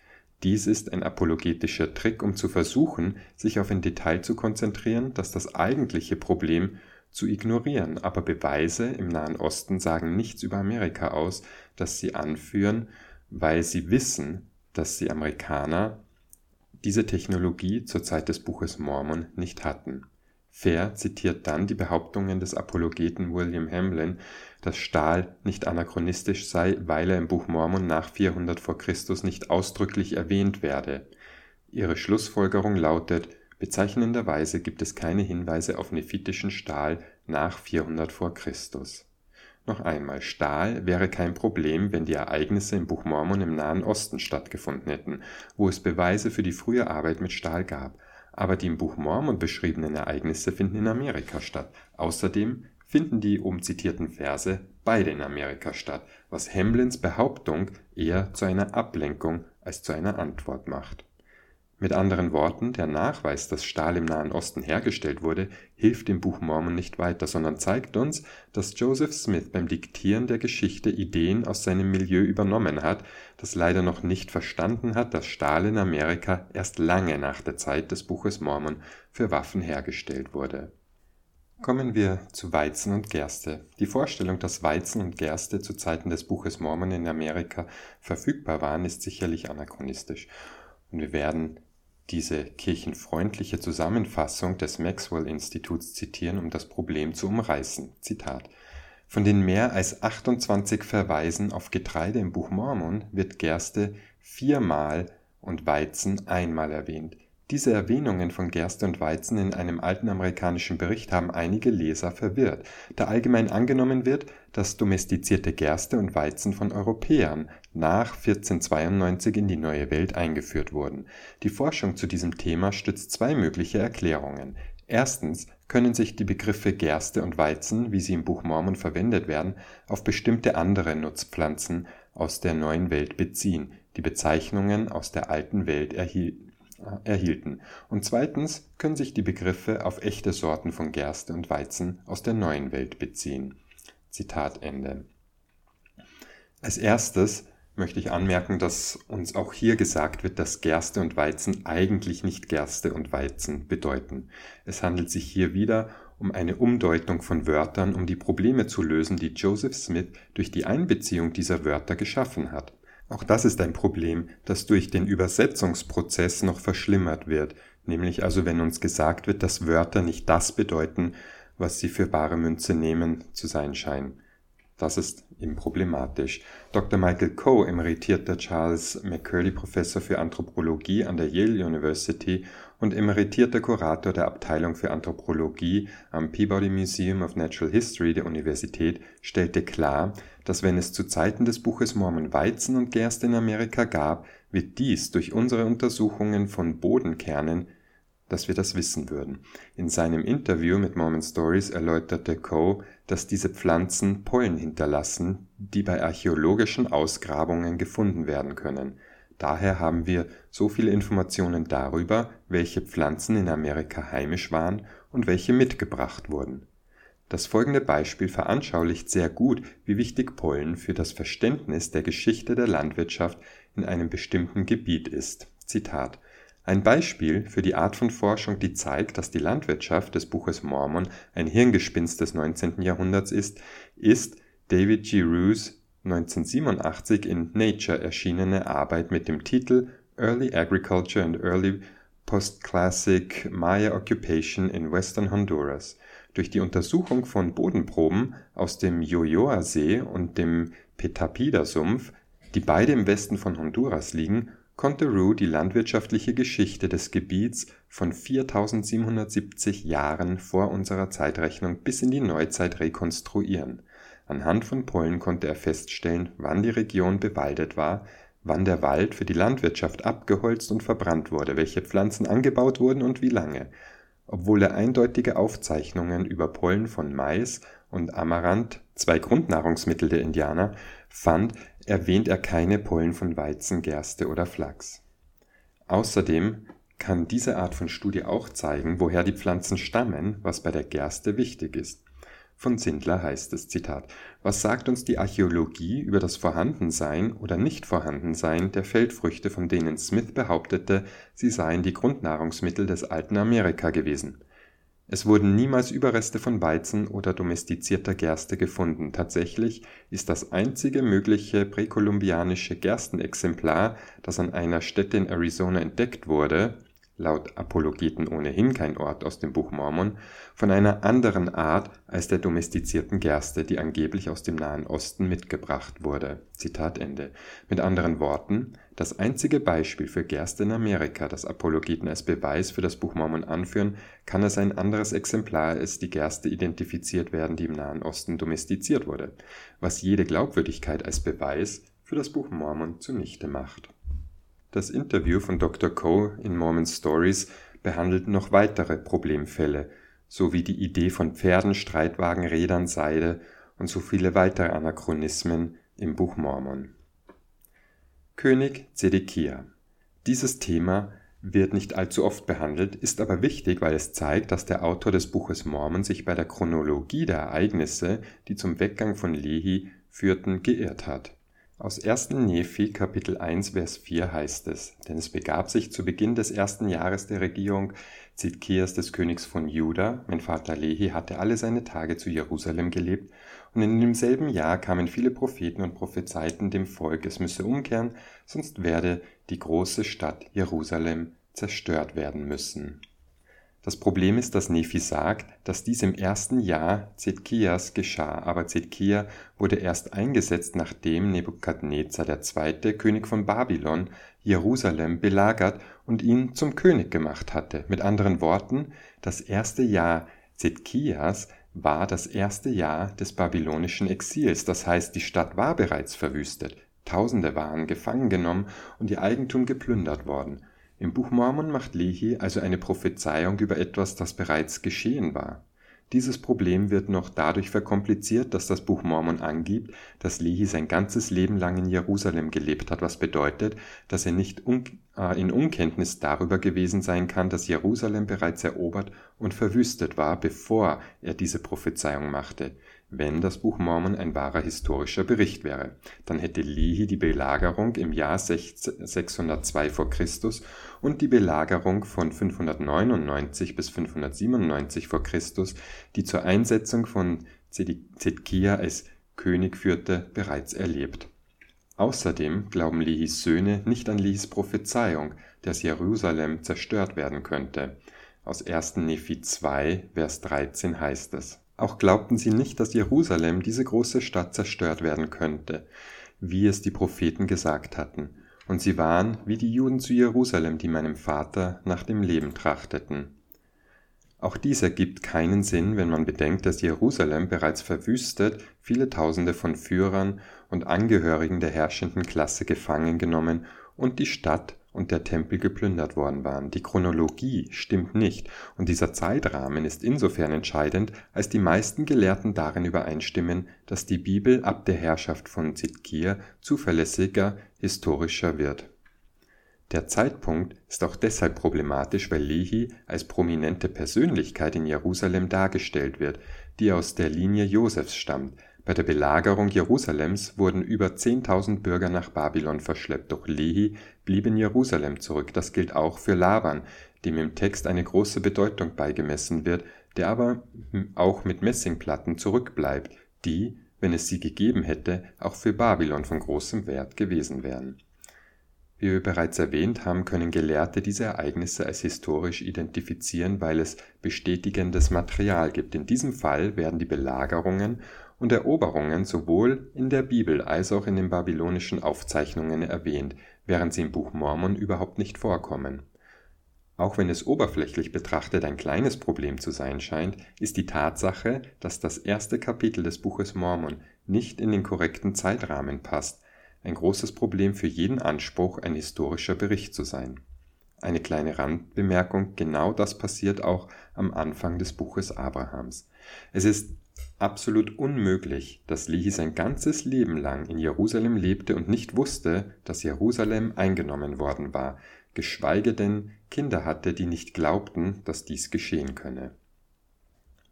Dies ist ein apologetischer Trick, um zu versuchen, sich auf ein Detail zu konzentrieren, das das eigentliche Problem zu ignorieren, aber Beweise im Nahen Osten sagen nichts über Amerika aus, das sie anführen, weil sie wissen, dass die Amerikaner diese Technologie zur Zeit des Buches Mormon nicht hatten. Fair zitiert dann die Behauptungen des Apologeten William Hamlin, dass Stahl nicht anachronistisch sei, weil er im Buch Mormon nach 400 v. Chr. nicht ausdrücklich erwähnt werde. Ihre Schlussfolgerung lautet, bezeichnenderweise gibt es keine Hinweise auf nephitischen Stahl nach 400 v. Chr. Noch einmal, Stahl wäre kein Problem, wenn die Ereignisse im Buch Mormon im Nahen Osten stattgefunden hätten, wo es Beweise für die frühe Arbeit mit Stahl gab. Aber die im Buch Mormon beschriebenen Ereignisse finden in Amerika statt. Außerdem finden die oben zitierten Verse beide in Amerika statt, was Hamlins Behauptung eher zu einer Ablenkung als zu einer Antwort macht mit anderen Worten, der Nachweis, dass Stahl im Nahen Osten hergestellt wurde, hilft dem Buch Mormon nicht weiter, sondern zeigt uns, dass Joseph Smith beim Diktieren der Geschichte Ideen aus seinem Milieu übernommen hat, das leider noch nicht verstanden hat, dass Stahl in Amerika erst lange nach der Zeit des Buches Mormon für Waffen hergestellt wurde. Kommen wir zu Weizen und Gerste. Die Vorstellung, dass Weizen und Gerste zu Zeiten des Buches Mormon in Amerika verfügbar waren, ist sicherlich anachronistisch. Und wir werden diese kirchenfreundliche Zusammenfassung des Maxwell-Instituts zitieren, um das Problem zu umreißen. Zitat Von den mehr als 28 Verweisen auf Getreide im Buch Mormon wird Gerste viermal und Weizen einmal erwähnt. Diese Erwähnungen von Gerste und Weizen in einem alten amerikanischen Bericht haben einige Leser verwirrt, da allgemein angenommen wird, dass domestizierte Gerste und Weizen von Europäern nach 1492 in die Neue Welt eingeführt wurden. Die Forschung zu diesem Thema stützt zwei mögliche Erklärungen. Erstens können sich die Begriffe Gerste und Weizen, wie sie im Buch Mormon verwendet werden, auf bestimmte andere Nutzpflanzen aus der Neuen Welt beziehen, die Bezeichnungen aus der Alten Welt erhielten erhielten, und zweitens können sich die Begriffe auf echte Sorten von Gerste und Weizen aus der Neuen Welt beziehen. Zitat Ende. Als erstes möchte ich anmerken, dass uns auch hier gesagt wird, dass Gerste und Weizen eigentlich nicht Gerste und Weizen bedeuten. Es handelt sich hier wieder um eine Umdeutung von Wörtern, um die Probleme zu lösen, die Joseph Smith durch die Einbeziehung dieser Wörter geschaffen hat. Auch das ist ein Problem, das durch den Übersetzungsprozess noch verschlimmert wird, nämlich also wenn uns gesagt wird, dass Wörter nicht das bedeuten, was sie für bare Münze nehmen zu sein scheinen. Das ist eben problematisch. Dr. Michael Coe, emeritierter Charles McCurdy Professor für Anthropologie an der Yale University und emeritierter Kurator der Abteilung für Anthropologie am Peabody Museum of Natural History der Universität, stellte klar, dass wenn es zu Zeiten des Buches Mormon Weizen und Gerste in Amerika gab, wird dies durch unsere Untersuchungen von Bodenkernen dass wir das wissen würden. In seinem Interview mit Mormon Stories erläuterte Coe, dass diese Pflanzen Pollen hinterlassen, die bei archäologischen Ausgrabungen gefunden werden können. Daher haben wir so viele Informationen darüber, welche Pflanzen in Amerika heimisch waren und welche mitgebracht wurden. Das folgende Beispiel veranschaulicht sehr gut, wie wichtig Pollen für das Verständnis der Geschichte der Landwirtschaft in einem bestimmten Gebiet ist. Zitat ein Beispiel für die Art von Forschung, die zeigt, dass die Landwirtschaft des Buches Mormon ein Hirngespinst des 19. Jahrhunderts ist, ist David G. Roos 1987 in Nature erschienene Arbeit mit dem Titel Early Agriculture and Early Postclassic Maya Occupation in Western Honduras. Durch die Untersuchung von Bodenproben aus dem Yoyoa-See und dem Petapida-Sumpf, die beide im Westen von Honduras liegen, konnte Roux die landwirtschaftliche Geschichte des Gebiets von 4770 Jahren vor unserer Zeitrechnung bis in die Neuzeit rekonstruieren. Anhand von Pollen konnte er feststellen, wann die Region bewaldet war, wann der Wald für die Landwirtschaft abgeholzt und verbrannt wurde, welche Pflanzen angebaut wurden und wie lange. Obwohl er eindeutige Aufzeichnungen über Pollen von Mais und Amaranth, zwei Grundnahrungsmittel der Indianer, fand, erwähnt er keine Pollen von Weizen, Gerste oder Flachs. Außerdem kann diese Art von Studie auch zeigen, woher die Pflanzen stammen, was bei der Gerste wichtig ist. Von Sindler heißt es, Zitat, Was sagt uns die Archäologie über das Vorhandensein oder Nichtvorhandensein der Feldfrüchte, von denen Smith behauptete, sie seien die Grundnahrungsmittel des alten Amerika gewesen? Es wurden niemals Überreste von Weizen oder domestizierter Gerste gefunden. Tatsächlich ist das einzige mögliche präkolumbianische Gerstenexemplar, das an einer Stätte in Arizona entdeckt wurde laut Apologeten ohnehin kein Ort aus dem Buch Mormon, von einer anderen Art als der domestizierten Gerste, die angeblich aus dem Nahen Osten mitgebracht wurde. Zitat Ende. Mit anderen Worten, das einzige Beispiel für Gerste in Amerika, das Apologeten als Beweis für das Buch Mormon anführen, kann als ein anderes Exemplar als die Gerste identifiziert werden, die im Nahen Osten domestiziert wurde, was jede Glaubwürdigkeit als Beweis für das Buch Mormon zunichte macht das Interview von Dr. Coe in Mormon Stories behandelt noch weitere Problemfälle, sowie die Idee von Pferden, Streitwagen, Rädern, Seide und so viele weitere Anachronismen im Buch Mormon. König Zedekia. Dieses Thema wird nicht allzu oft behandelt, ist aber wichtig, weil es zeigt, dass der Autor des Buches Mormon sich bei der Chronologie der Ereignisse, die zum Weggang von Lehi führten, geirrt hat aus 1. Nephi Kapitel 1 Vers 4 heißt es, denn es begab sich zu Beginn des ersten Jahres der Regierung Zidkias des Königs von Juda, mein Vater Lehi hatte alle seine Tage zu Jerusalem gelebt, und in demselben Jahr kamen viele Propheten und prophezeiten dem Volk, es müsse umkehren, sonst werde die große Stadt Jerusalem zerstört werden müssen das Problem ist, dass Nephi sagt, dass dies im ersten Jahr Zedkias geschah, aber Zedkia wurde erst eingesetzt, nachdem Nebukadnezar II., König von Babylon, Jerusalem belagert und ihn zum König gemacht hatte. Mit anderen Worten, das erste Jahr Zedkias war das erste Jahr des babylonischen Exils, das heißt, die Stadt war bereits verwüstet, Tausende waren gefangen genommen und ihr Eigentum geplündert worden. Im Buch Mormon macht Lehi also eine Prophezeiung über etwas, das bereits geschehen war. Dieses Problem wird noch dadurch verkompliziert, dass das Buch Mormon angibt, dass Lehi sein ganzes Leben lang in Jerusalem gelebt hat, was bedeutet, dass er nicht äh, in Unkenntnis darüber gewesen sein kann, dass Jerusalem bereits erobert und verwüstet war, bevor er diese Prophezeiung machte wenn das Buch Mormon ein wahrer historischer Bericht wäre. Dann hätte Lehi die Belagerung im Jahr 602 vor Christus und die Belagerung von 599 bis 597 vor Christus, die zur Einsetzung von Zedkia als König führte, bereits erlebt. Außerdem glauben Lehis Söhne nicht an Lehis Prophezeiung, dass Jerusalem zerstört werden könnte. Aus 1. Nephi 2, Vers 13 heißt es Auch glaubten sie nicht, dass Jerusalem, diese große Stadt, zerstört werden könnte, wie es die Propheten gesagt hatten, und sie waren wie die Juden zu Jerusalem, die meinem Vater nach dem Leben trachteten. Auch dies ergibt keinen Sinn, wenn man bedenkt, dass Jerusalem bereits verwüstet, viele Tausende von Führern und Angehörigen der herrschenden Klasse gefangen genommen und die Stadt und der Tempel geplündert worden waren. Die Chronologie stimmt nicht und dieser Zeitrahmen ist insofern entscheidend, als die meisten Gelehrten darin übereinstimmen, dass die Bibel ab der Herrschaft von Zidkir zuverlässiger, historischer wird der Zeitpunkt ist auch deshalb problematisch, weil Lehi als prominente Persönlichkeit in Jerusalem dargestellt wird, die aus der Linie Josefs stammt. Bei der Belagerung Jerusalems wurden über 10.000 Bürger nach Babylon verschleppt, doch Lehi blieb in Jerusalem zurück. Das gilt auch für Laban, dem im Text eine große Bedeutung beigemessen wird, der aber auch mit Messingplatten zurückbleibt, die, wenn es sie gegeben hätte, auch für Babylon von großem Wert gewesen wären wie wir bereits erwähnt haben, können Gelehrte diese Ereignisse als historisch identifizieren, weil es bestätigendes Material gibt. In diesem Fall werden die Belagerungen und Eroberungen sowohl in der Bibel als auch in den babylonischen Aufzeichnungen erwähnt, während sie im Buch Mormon überhaupt nicht vorkommen. Auch wenn es oberflächlich betrachtet ein kleines Problem zu sein scheint, ist die Tatsache, dass das erste Kapitel des Buches Mormon nicht in den korrekten Zeitrahmen passt, ein großes Problem für jeden Anspruch, ein historischer Bericht zu sein. Eine kleine Randbemerkung, genau das passiert auch am Anfang des Buches Abrahams. Es ist absolut unmöglich, dass Lehi sein ganzes Leben lang in Jerusalem lebte und nicht wusste, dass Jerusalem eingenommen worden war, geschweige denn Kinder hatte, die nicht glaubten, dass dies geschehen könne.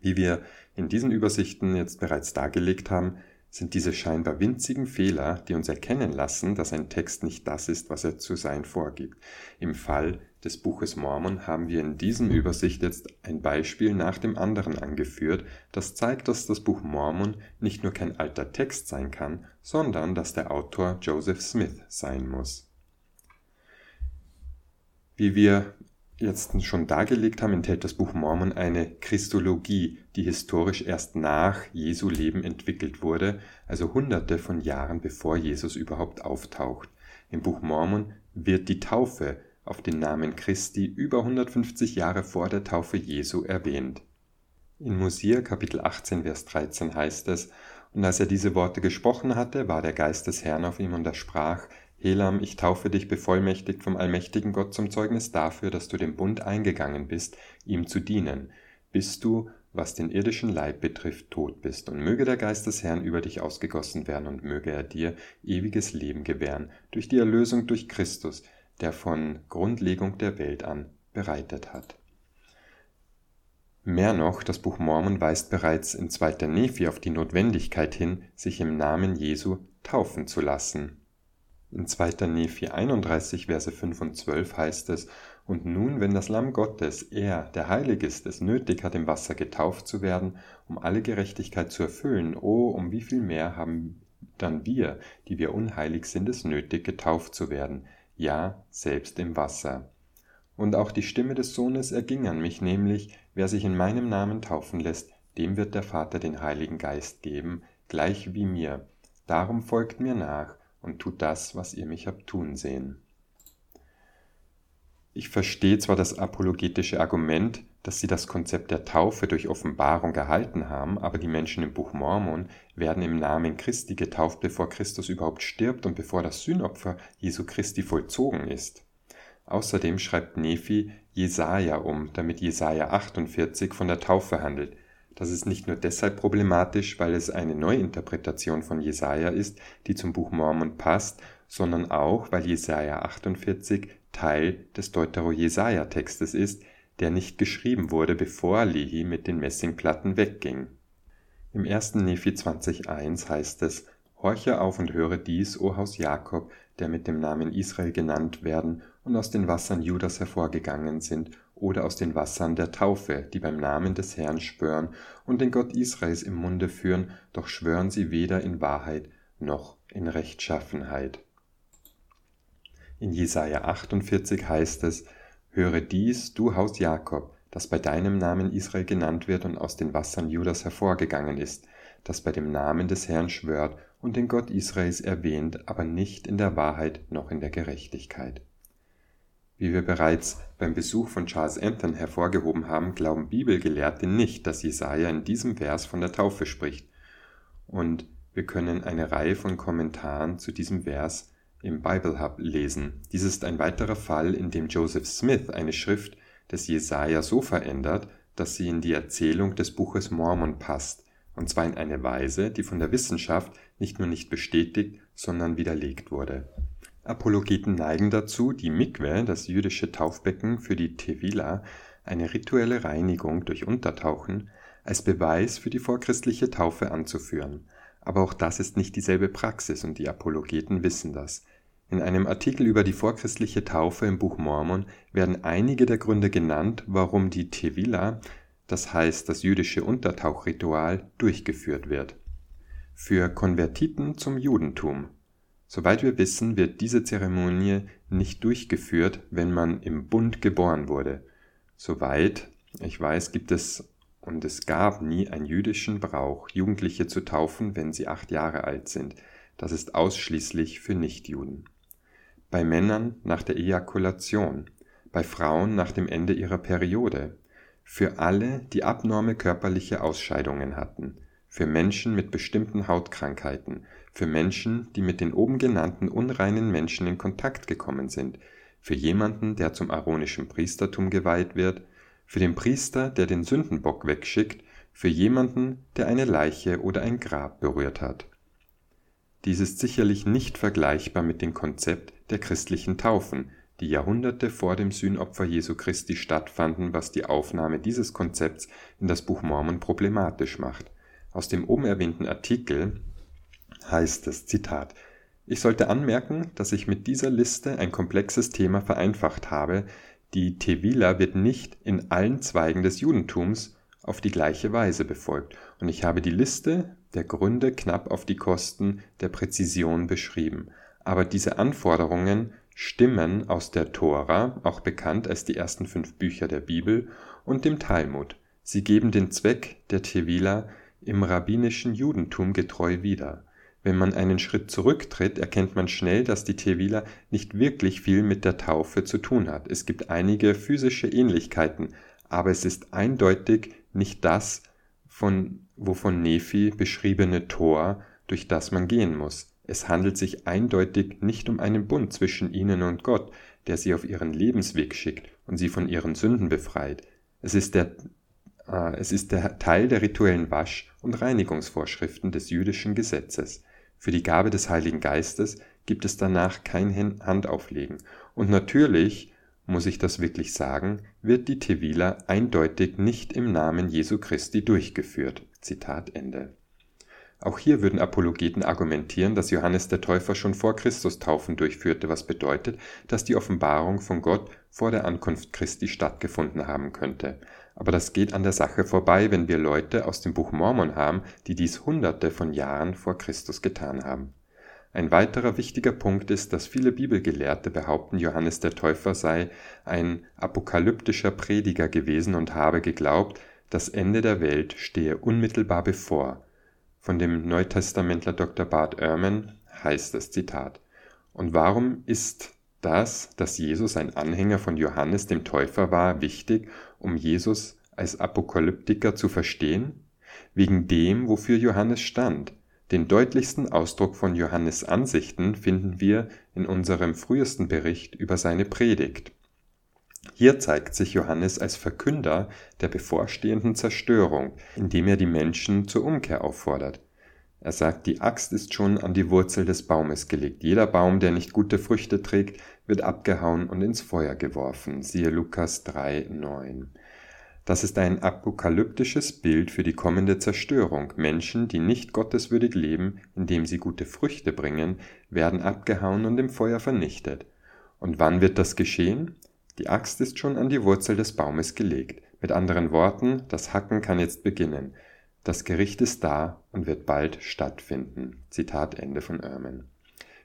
Wie wir in diesen Übersichten jetzt bereits dargelegt haben, sind diese scheinbar winzigen Fehler, die uns erkennen lassen, dass ein Text nicht das ist, was er zu sein vorgibt. Im Fall des Buches Mormon haben wir in diesem Übersicht jetzt ein Beispiel nach dem anderen angeführt, das zeigt, dass das Buch Mormon nicht nur kein alter Text sein kann, sondern dass der Autor Joseph Smith sein muss. Wie wir jetzt schon dargelegt haben, enthält das Buch Mormon eine Christologie, die historisch erst nach Jesu Leben entwickelt wurde, also hunderte von Jahren bevor Jesus überhaupt auftaucht. Im Buch Mormon wird die Taufe auf den Namen Christi über 150 Jahre vor der Taufe Jesu erwähnt. In Mosier Kapitel 18 Vers 13 heißt es, und als er diese Worte gesprochen hatte, war der Geist des Herrn auf ihm und er sprach, Helam, ich taufe dich bevollmächtigt vom allmächtigen Gott zum Zeugnis dafür, dass du den Bund eingegangen bist, ihm zu dienen, bis du, was den irdischen Leib betrifft, tot bist. Und möge der Geist des Herrn über dich ausgegossen werden und möge er dir ewiges Leben gewähren, durch die Erlösung durch Christus, der von Grundlegung der Welt an bereitet hat. Mehr noch, das Buch Mormon weist bereits in 2. Nephi auf die Notwendigkeit hin, sich im Namen Jesu taufen zu lassen. In 2. Nephi 31, Verse 5 und 12 heißt es, Und nun, wenn das Lamm Gottes, er, der heilig ist, es nötig hat, im Wasser getauft zu werden, um alle Gerechtigkeit zu erfüllen, oh, um wie viel mehr haben dann wir, die wir unheilig sind, es nötig, getauft zu werden, ja, selbst im Wasser. Und auch die Stimme des Sohnes erging an mich, nämlich, wer sich in meinem Namen taufen lässt, dem wird der Vater den Heiligen Geist geben, gleich wie mir. Darum folgt mir nach, und tut das, was ihr mich habt tun sehen. Ich verstehe zwar das apologetische Argument, dass sie das Konzept der Taufe durch Offenbarung erhalten haben, aber die Menschen im Buch Mormon werden im Namen Christi getauft, bevor Christus überhaupt stirbt und bevor das Sühnopfer Jesu Christi vollzogen ist. Außerdem schreibt Nephi Jesaja um, damit Jesaja 48 von der Taufe handelt, das ist nicht nur deshalb problematisch, weil es eine Neuinterpretation von Jesaja ist, die zum Buch Mormon passt, sondern auch, weil Jesaja 48 Teil des Deutero-Jesaja-Textes ist, der nicht geschrieben wurde, bevor Lehi mit den Messingplatten wegging. Im 1. Nephi 20.1 heißt es, Horche auf und höre dies, o Haus Jakob, der mit dem Namen Israel genannt werden und aus den Wassern Judas hervorgegangen sind, oder aus den Wassern der Taufe, die beim Namen des Herrn schwören und den Gott Israels im Munde führen, doch schwören sie weder in Wahrheit noch in Rechtschaffenheit. In Jesaja 48 heißt es, Höre dies, du Haus Jakob, das bei deinem Namen Israel genannt wird und aus den Wassern Judas hervorgegangen ist, das bei dem Namen des Herrn schwört und den Gott Israels erwähnt, aber nicht in der Wahrheit noch in der Gerechtigkeit. Wie wir bereits beim Besuch von Charles Anthon hervorgehoben haben, glauben Bibelgelehrte nicht, dass Jesaja in diesem Vers von der Taufe spricht. Und wir können eine Reihe von Kommentaren zu diesem Vers im Bible Hub lesen. Dies ist ein weiterer Fall, in dem Joseph Smith eine Schrift des Jesaja so verändert, dass sie in die Erzählung des Buches Mormon passt, und zwar in eine Weise, die von der Wissenschaft nicht nur nicht bestätigt, sondern widerlegt wurde. Apologeten neigen dazu, die Mikwe, das jüdische Taufbecken für die Tevila, eine rituelle Reinigung durch Untertauchen, als Beweis für die vorchristliche Taufe anzuführen. Aber auch das ist nicht dieselbe Praxis und die Apologeten wissen das. In einem Artikel über die vorchristliche Taufe im Buch Mormon werden einige der Gründe genannt, warum die Tevila, das heißt das jüdische Untertauchritual, durchgeführt wird. Für Konvertiten zum Judentum Soweit wir wissen, wird diese Zeremonie nicht durchgeführt, wenn man im Bund geboren wurde. Soweit ich weiß, gibt es und es gab nie einen jüdischen Brauch, Jugendliche zu taufen, wenn sie acht Jahre alt sind. Das ist ausschließlich für Nichtjuden. Bei Männern nach der Ejakulation, bei Frauen nach dem Ende ihrer Periode, für alle, die abnorme körperliche Ausscheidungen hatten, für Menschen mit bestimmten Hautkrankheiten, für Menschen, die mit den oben genannten unreinen Menschen in Kontakt gekommen sind, für jemanden, der zum aaronischen Priestertum geweiht wird, für den Priester, der den Sündenbock wegschickt, für jemanden, der eine Leiche oder ein Grab berührt hat. Dies ist sicherlich nicht vergleichbar mit dem Konzept der christlichen Taufen, die Jahrhunderte vor dem Sühnopfer Jesu Christi stattfanden, was die Aufnahme dieses Konzepts in das Buch Mormon problematisch macht. Aus dem oben erwähnten Artikel heißt es, Zitat, ich sollte anmerken, dass ich mit dieser Liste ein komplexes Thema vereinfacht habe. Die Tevila wird nicht in allen Zweigen des Judentums auf die gleiche Weise befolgt, und ich habe die Liste der Gründe knapp auf die Kosten der Präzision beschrieben. Aber diese Anforderungen stimmen aus der Tora, auch bekannt als die ersten fünf Bücher der Bibel, und dem Talmud. Sie geben den Zweck der Tevila im rabbinischen Judentum getreu wieder. Wenn man einen Schritt zurücktritt, erkennt man schnell, dass die Tevila nicht wirklich viel mit der Taufe zu tun hat. Es gibt einige physische Ähnlichkeiten, aber es ist eindeutig nicht das, von, wovon Nephi beschriebene Tor, durch das man gehen muss. Es handelt sich eindeutig nicht um einen Bund zwischen ihnen und Gott, der sie auf ihren Lebensweg schickt und sie von ihren Sünden befreit. Es ist der äh, es ist der Teil der rituellen Wasch- und Reinigungsvorschriften des jüdischen Gesetzes. Für die Gabe des Heiligen Geistes gibt es danach kein Handauflegen. Und natürlich, muss ich das wirklich sagen, wird die Tevila eindeutig nicht im Namen Jesu Christi durchgeführt. Zitat Ende. Auch hier würden Apologeten argumentieren, dass Johannes der Täufer schon vor Christus Taufen durchführte, was bedeutet, dass die Offenbarung von Gott vor der Ankunft Christi stattgefunden haben könnte. Aber das geht an der Sache vorbei, wenn wir Leute aus dem Buch Mormon haben, die dies hunderte von Jahren vor Christus getan haben. Ein weiterer wichtiger Punkt ist, dass viele Bibelgelehrte behaupten, Johannes der Täufer sei ein apokalyptischer Prediger gewesen und habe geglaubt, das Ende der Welt stehe unmittelbar bevor. Von dem Neutestamentler Dr. Bart Ehrman heißt es Zitat. Und warum ist das, dass Jesus ein Anhänger von Johannes dem Täufer war, wichtig, um Jesus als Apokalyptiker zu verstehen? Wegen dem, wofür Johannes stand. Den deutlichsten Ausdruck von Johannes Ansichten finden wir in unserem frühesten Bericht über seine Predigt. Hier zeigt sich Johannes als Verkünder der bevorstehenden Zerstörung, indem er die Menschen zur Umkehr auffordert. Er sagt, die Axt ist schon an die Wurzel des Baumes gelegt. Jeder Baum, der nicht gute Früchte trägt, wird abgehauen und ins Feuer geworfen. Siehe Lukas 3, 9. Das ist ein apokalyptisches Bild für die kommende Zerstörung. Menschen, die nicht gotteswürdig leben, indem sie gute Früchte bringen, werden abgehauen und im Feuer vernichtet. Und wann wird das geschehen? Die Axt ist schon an die Wurzel des Baumes gelegt. Mit anderen Worten, das Hacken kann jetzt beginnen. Das Gericht ist da und wird bald stattfinden. Zitat Ende von Ehrman.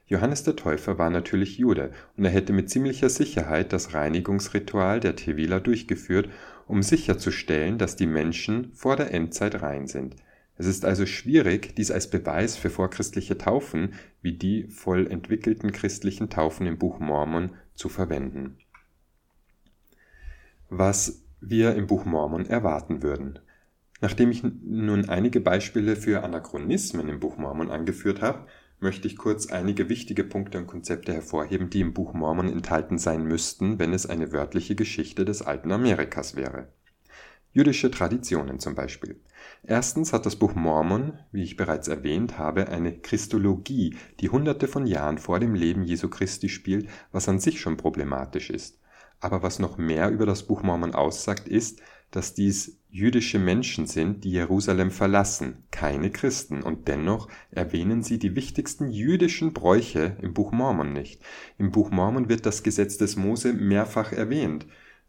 Johannes der Täufer war natürlich Jude und er hätte mit ziemlicher Sicherheit das Reinigungsritual der Tevila durchgeführt um sicherzustellen, dass die Menschen vor der Endzeit rein sind. Es ist also schwierig, dies als Beweis für vorchristliche Taufen wie die voll entwickelten christlichen Taufen im Buch Mormon zu verwenden. Was wir im Buch Mormon erwarten würden. Nachdem ich nun einige Beispiele für Anachronismen im Buch Mormon angeführt habe, möchte ich kurz einige wichtige Punkte und Konzepte hervorheben, die im Buch Mormon enthalten sein müssten, wenn es eine wörtliche Geschichte des alten Amerikas wäre. Jüdische Traditionen zum Beispiel. Erstens hat das Buch Mormon, wie ich bereits erwähnt habe, eine Christologie, die hunderte von Jahren vor dem Leben Jesu Christi spielt, was an sich schon problematisch ist. Aber was noch mehr über das Buch Mormon aussagt, ist, dass dies jüdische Menschen sind, die Jerusalem verlassen, keine Christen, und dennoch erwähnen sie die wichtigsten jüdischen Bräuche im Buch Mormon nicht. Im Buch Mormon wird das Gesetz des Mose mehrfach erwähnt,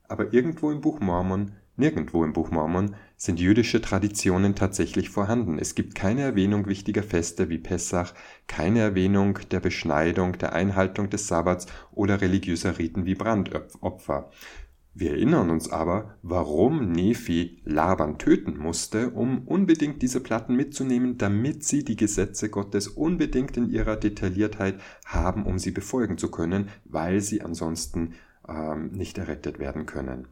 aber irgendwo im Buch Mormon Nirgendwo im Buch Mormon sind jüdische Traditionen tatsächlich vorhanden. Es gibt keine Erwähnung wichtiger Feste wie Pessach, keine Erwähnung der Beschneidung, der Einhaltung des Sabbats oder religiöser Riten wie Brandopfer. Wir erinnern uns aber, warum Nephi Laban töten musste, um unbedingt diese Platten mitzunehmen, damit sie die Gesetze Gottes unbedingt in ihrer Detailliertheit haben, um sie befolgen zu können, weil sie ansonsten ähm, nicht errettet werden können.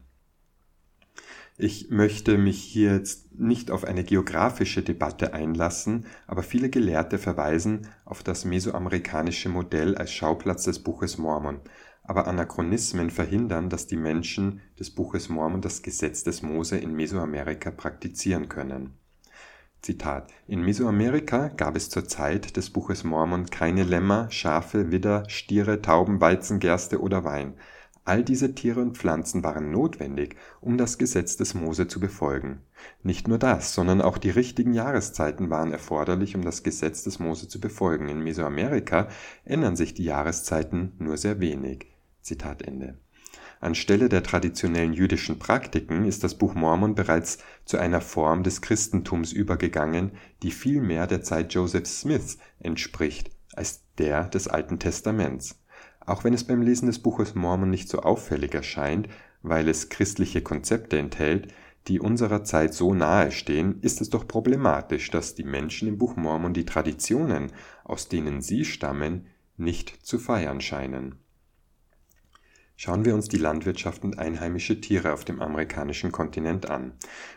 Ich möchte mich hier jetzt nicht auf eine geografische Debatte einlassen, aber viele Gelehrte verweisen auf das mesoamerikanische Modell als Schauplatz des Buches Mormon. Aber Anachronismen verhindern, dass die Menschen des Buches Mormon das Gesetz des Mose in Mesoamerika praktizieren können. Zitat: In Mesoamerika gab es zur Zeit des Buches Mormon keine Lämmer, Schafe, Widder, Stiere, Tauben, Weizen, Gerste oder Wein. All diese Tiere und Pflanzen waren notwendig, um das Gesetz des Mose zu befolgen. Nicht nur das, sondern auch die richtigen Jahreszeiten waren erforderlich, um das Gesetz des Mose zu befolgen. In Mesoamerika ändern sich die Jahreszeiten nur sehr wenig. Zitat Ende. Anstelle der traditionellen jüdischen Praktiken ist das Buch Mormon bereits zu einer Form des Christentums übergegangen, die viel mehr der Zeit Joseph Smiths entspricht als der des Alten Testaments auch wenn es beim Lesen des Buches Mormon nicht so auffällig erscheint, weil es christliche Konzepte enthält, die unserer Zeit so nahe stehen, ist es doch problematisch, dass die Menschen im Buch Mormon die Traditionen, aus denen sie stammen, nicht zu feiern scheinen. Schauen wir uns die Landwirtschaft und einheimische Tiere auf dem amerikanischen Kontinent an.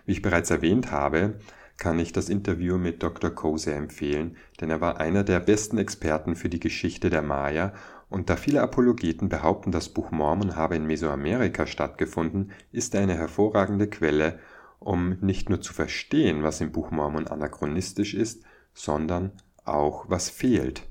Wie ich bereits erwähnt habe, kann ich das Interview mit Dr. Sehr empfehlen, denn er war einer der besten Experten für die Geschichte der Maya und da viele Apologeten behaupten, das Buch Mormon habe in Mesoamerika stattgefunden, ist er eine hervorragende Quelle, um nicht nur zu verstehen, was im Buch Mormon anachronistisch ist, sondern auch was fehlt.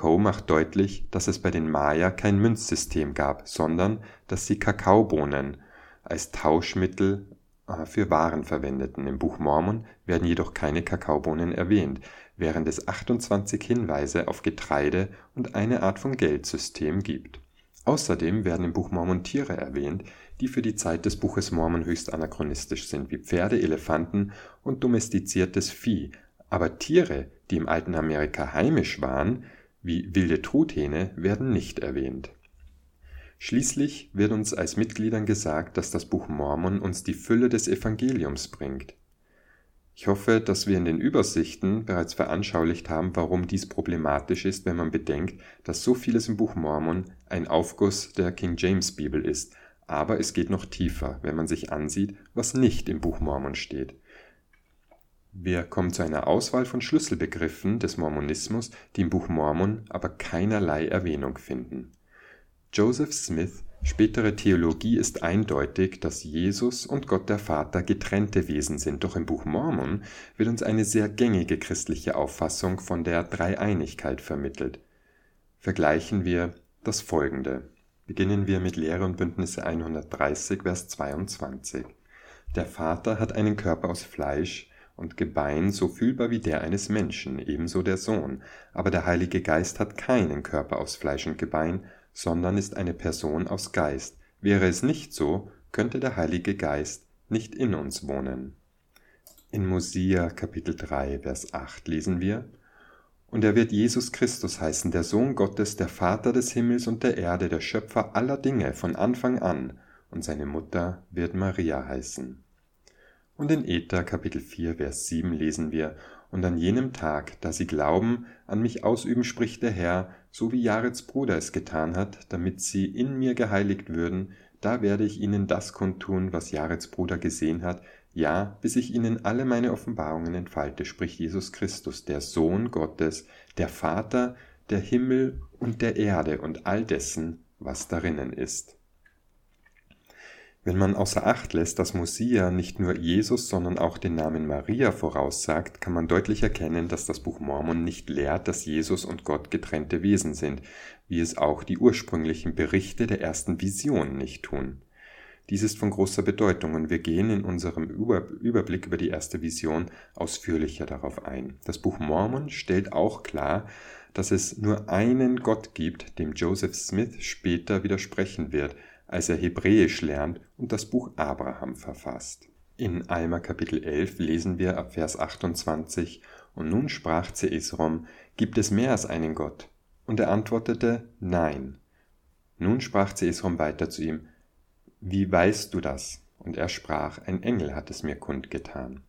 Coe macht deutlich, dass es bei den Maya kein Münzsystem gab, sondern dass sie Kakaobohnen als Tauschmittel äh, für Waren verwendeten. Im Buch Mormon werden jedoch keine Kakaobohnen erwähnt, während es 28 Hinweise auf Getreide und eine Art von Geldsystem gibt. Außerdem werden im Buch Mormon Tiere erwähnt, die für die Zeit des Buches Mormon höchst anachronistisch sind, wie Pferde, Elefanten und domestiziertes Vieh, aber Tiere, die im alten Amerika heimisch waren, wie wilde Truthähne, werden nicht erwähnt. Schließlich wird uns als Mitgliedern gesagt, dass das Buch Mormon uns die Fülle des Evangeliums bringt. Ich hoffe, dass wir in den Übersichten bereits veranschaulicht haben, warum dies problematisch ist, wenn man bedenkt, dass so vieles im Buch Mormon ein Aufguss der King James Bibel ist, aber es geht noch tiefer, wenn man sich ansieht, was nicht im Buch Mormon steht. Wir kommen zu einer Auswahl von Schlüsselbegriffen des Mormonismus, die im Buch Mormon aber keinerlei Erwähnung finden. Joseph Smith Spätere Theologie ist eindeutig, dass Jesus und Gott der Vater getrennte Wesen sind, doch im Buch Mormon wird uns eine sehr gängige christliche Auffassung von der Dreieinigkeit vermittelt. Vergleichen wir das folgende. Beginnen wir mit Lehre und Bündnisse 130, Vers 22. Der Vater hat einen Körper aus Fleisch und Gebein so fühlbar wie der eines Menschen, ebenso der Sohn, aber der Heilige Geist hat keinen Körper aus Fleisch und Gebein, sondern ist eine Person aus Geist. Wäre es nicht so, könnte der Heilige Geist nicht in uns wohnen. In Mosia Kapitel 3, Vers 8 lesen wir, Und er wird Jesus Christus heißen, der Sohn Gottes, der Vater des Himmels und der Erde, der Schöpfer aller Dinge von Anfang an, und seine Mutter wird Maria heißen. Und in Ether Kapitel 4, Vers 7 lesen wir, und an jenem Tag, da sie glauben, an mich ausüben, spricht der Herr, so wie Jarets Bruder es getan hat, damit sie in mir geheiligt würden, da werde ich ihnen das kundtun, was Jarets Bruder gesehen hat, ja, bis ich ihnen alle meine Offenbarungen entfalte, spricht Jesus Christus, der Sohn Gottes, der Vater, der Himmel und der Erde und all dessen, was darinnen ist. Wenn man außer Acht lässt, dass Mosia nicht nur Jesus, sondern auch den Namen Maria voraussagt, kann man deutlich erkennen, dass das Buch Mormon nicht lehrt, dass Jesus und Gott getrennte Wesen sind, wie es auch die ursprünglichen Berichte der ersten Vision nicht tun. Dies ist von großer Bedeutung und wir gehen in unserem Überblick über die erste Vision ausführlicher darauf ein. Das Buch Mormon stellt auch klar, dass es nur einen Gott gibt, dem Joseph Smith später widersprechen wird, als er Hebräisch lernt und das Buch Abraham verfasst. In Alma Kapitel 11 lesen wir ab Vers 28, Und nun sprach Zeesrom, Gibt es mehr als einen Gott? Und er antwortete, Nein. Nun sprach Zeesrom weiter zu ihm, Wie weißt du das? Und er sprach, Ein Engel hat es mir kundgetan.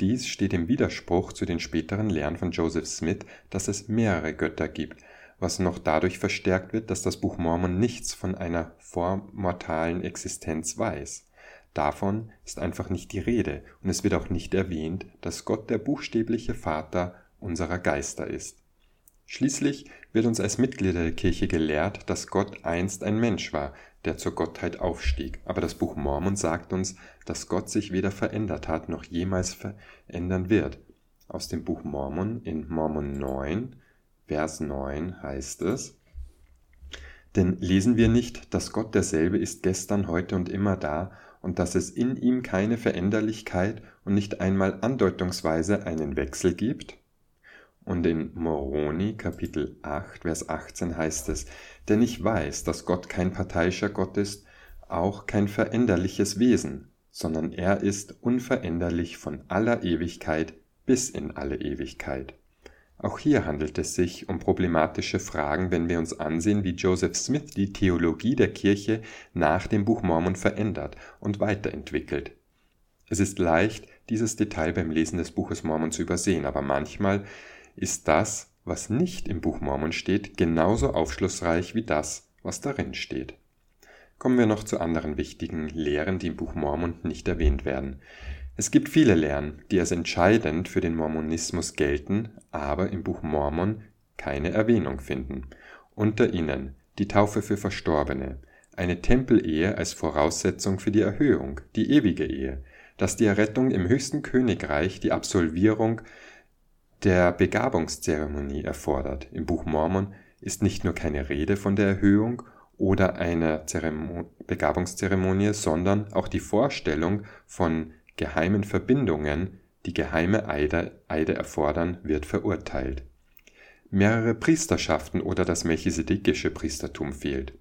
Dies steht im Widerspruch zu den späteren Lehren von Joseph Smith, dass es mehrere Götter gibt, was noch dadurch verstärkt wird, dass das Buch Mormon nichts von einer vormortalen Existenz weiß. Davon ist einfach nicht die Rede und es wird auch nicht erwähnt, dass Gott der buchstäbliche Vater unserer Geister ist. Schließlich wird uns als Mitglieder der Kirche gelehrt, dass Gott einst ein Mensch war, der zur Gottheit aufstieg. Aber das Buch Mormon sagt uns, dass Gott sich weder verändert hat noch jemals verändern wird. Aus dem Buch Mormon in Mormon 9 Vers 9 heißt es, denn lesen wir nicht, dass Gott derselbe ist gestern, heute und immer da und dass es in ihm keine Veränderlichkeit und nicht einmal andeutungsweise einen Wechsel gibt? Und in Moroni Kapitel 8, Vers 18 heißt es, denn ich weiß, dass Gott kein parteiischer Gott ist, auch kein veränderliches Wesen, sondern er ist unveränderlich von aller Ewigkeit bis in alle Ewigkeit. Auch hier handelt es sich um problematische Fragen, wenn wir uns ansehen, wie Joseph Smith die Theologie der Kirche nach dem Buch Mormon verändert und weiterentwickelt. Es ist leicht, dieses Detail beim Lesen des Buches Mormon zu übersehen, aber manchmal ist das, was nicht im Buch Mormon steht, genauso aufschlussreich wie das, was darin steht. Kommen wir noch zu anderen wichtigen Lehren, die im Buch Mormon nicht erwähnt werden. Es gibt viele Lehren, die als entscheidend für den Mormonismus gelten, aber im Buch Mormon keine Erwähnung finden. Unter ihnen die Taufe für Verstorbene, eine Tempelehe als Voraussetzung für die Erhöhung, die ewige Ehe, dass die Errettung im höchsten Königreich die Absolvierung der Begabungszeremonie erfordert. Im Buch Mormon ist nicht nur keine Rede von der Erhöhung oder einer Zeremon Begabungszeremonie, sondern auch die Vorstellung von geheimen Verbindungen, die geheime Eide, Eide erfordern, wird verurteilt. Mehrere Priesterschaften oder das melchisedekische Priestertum fehlt.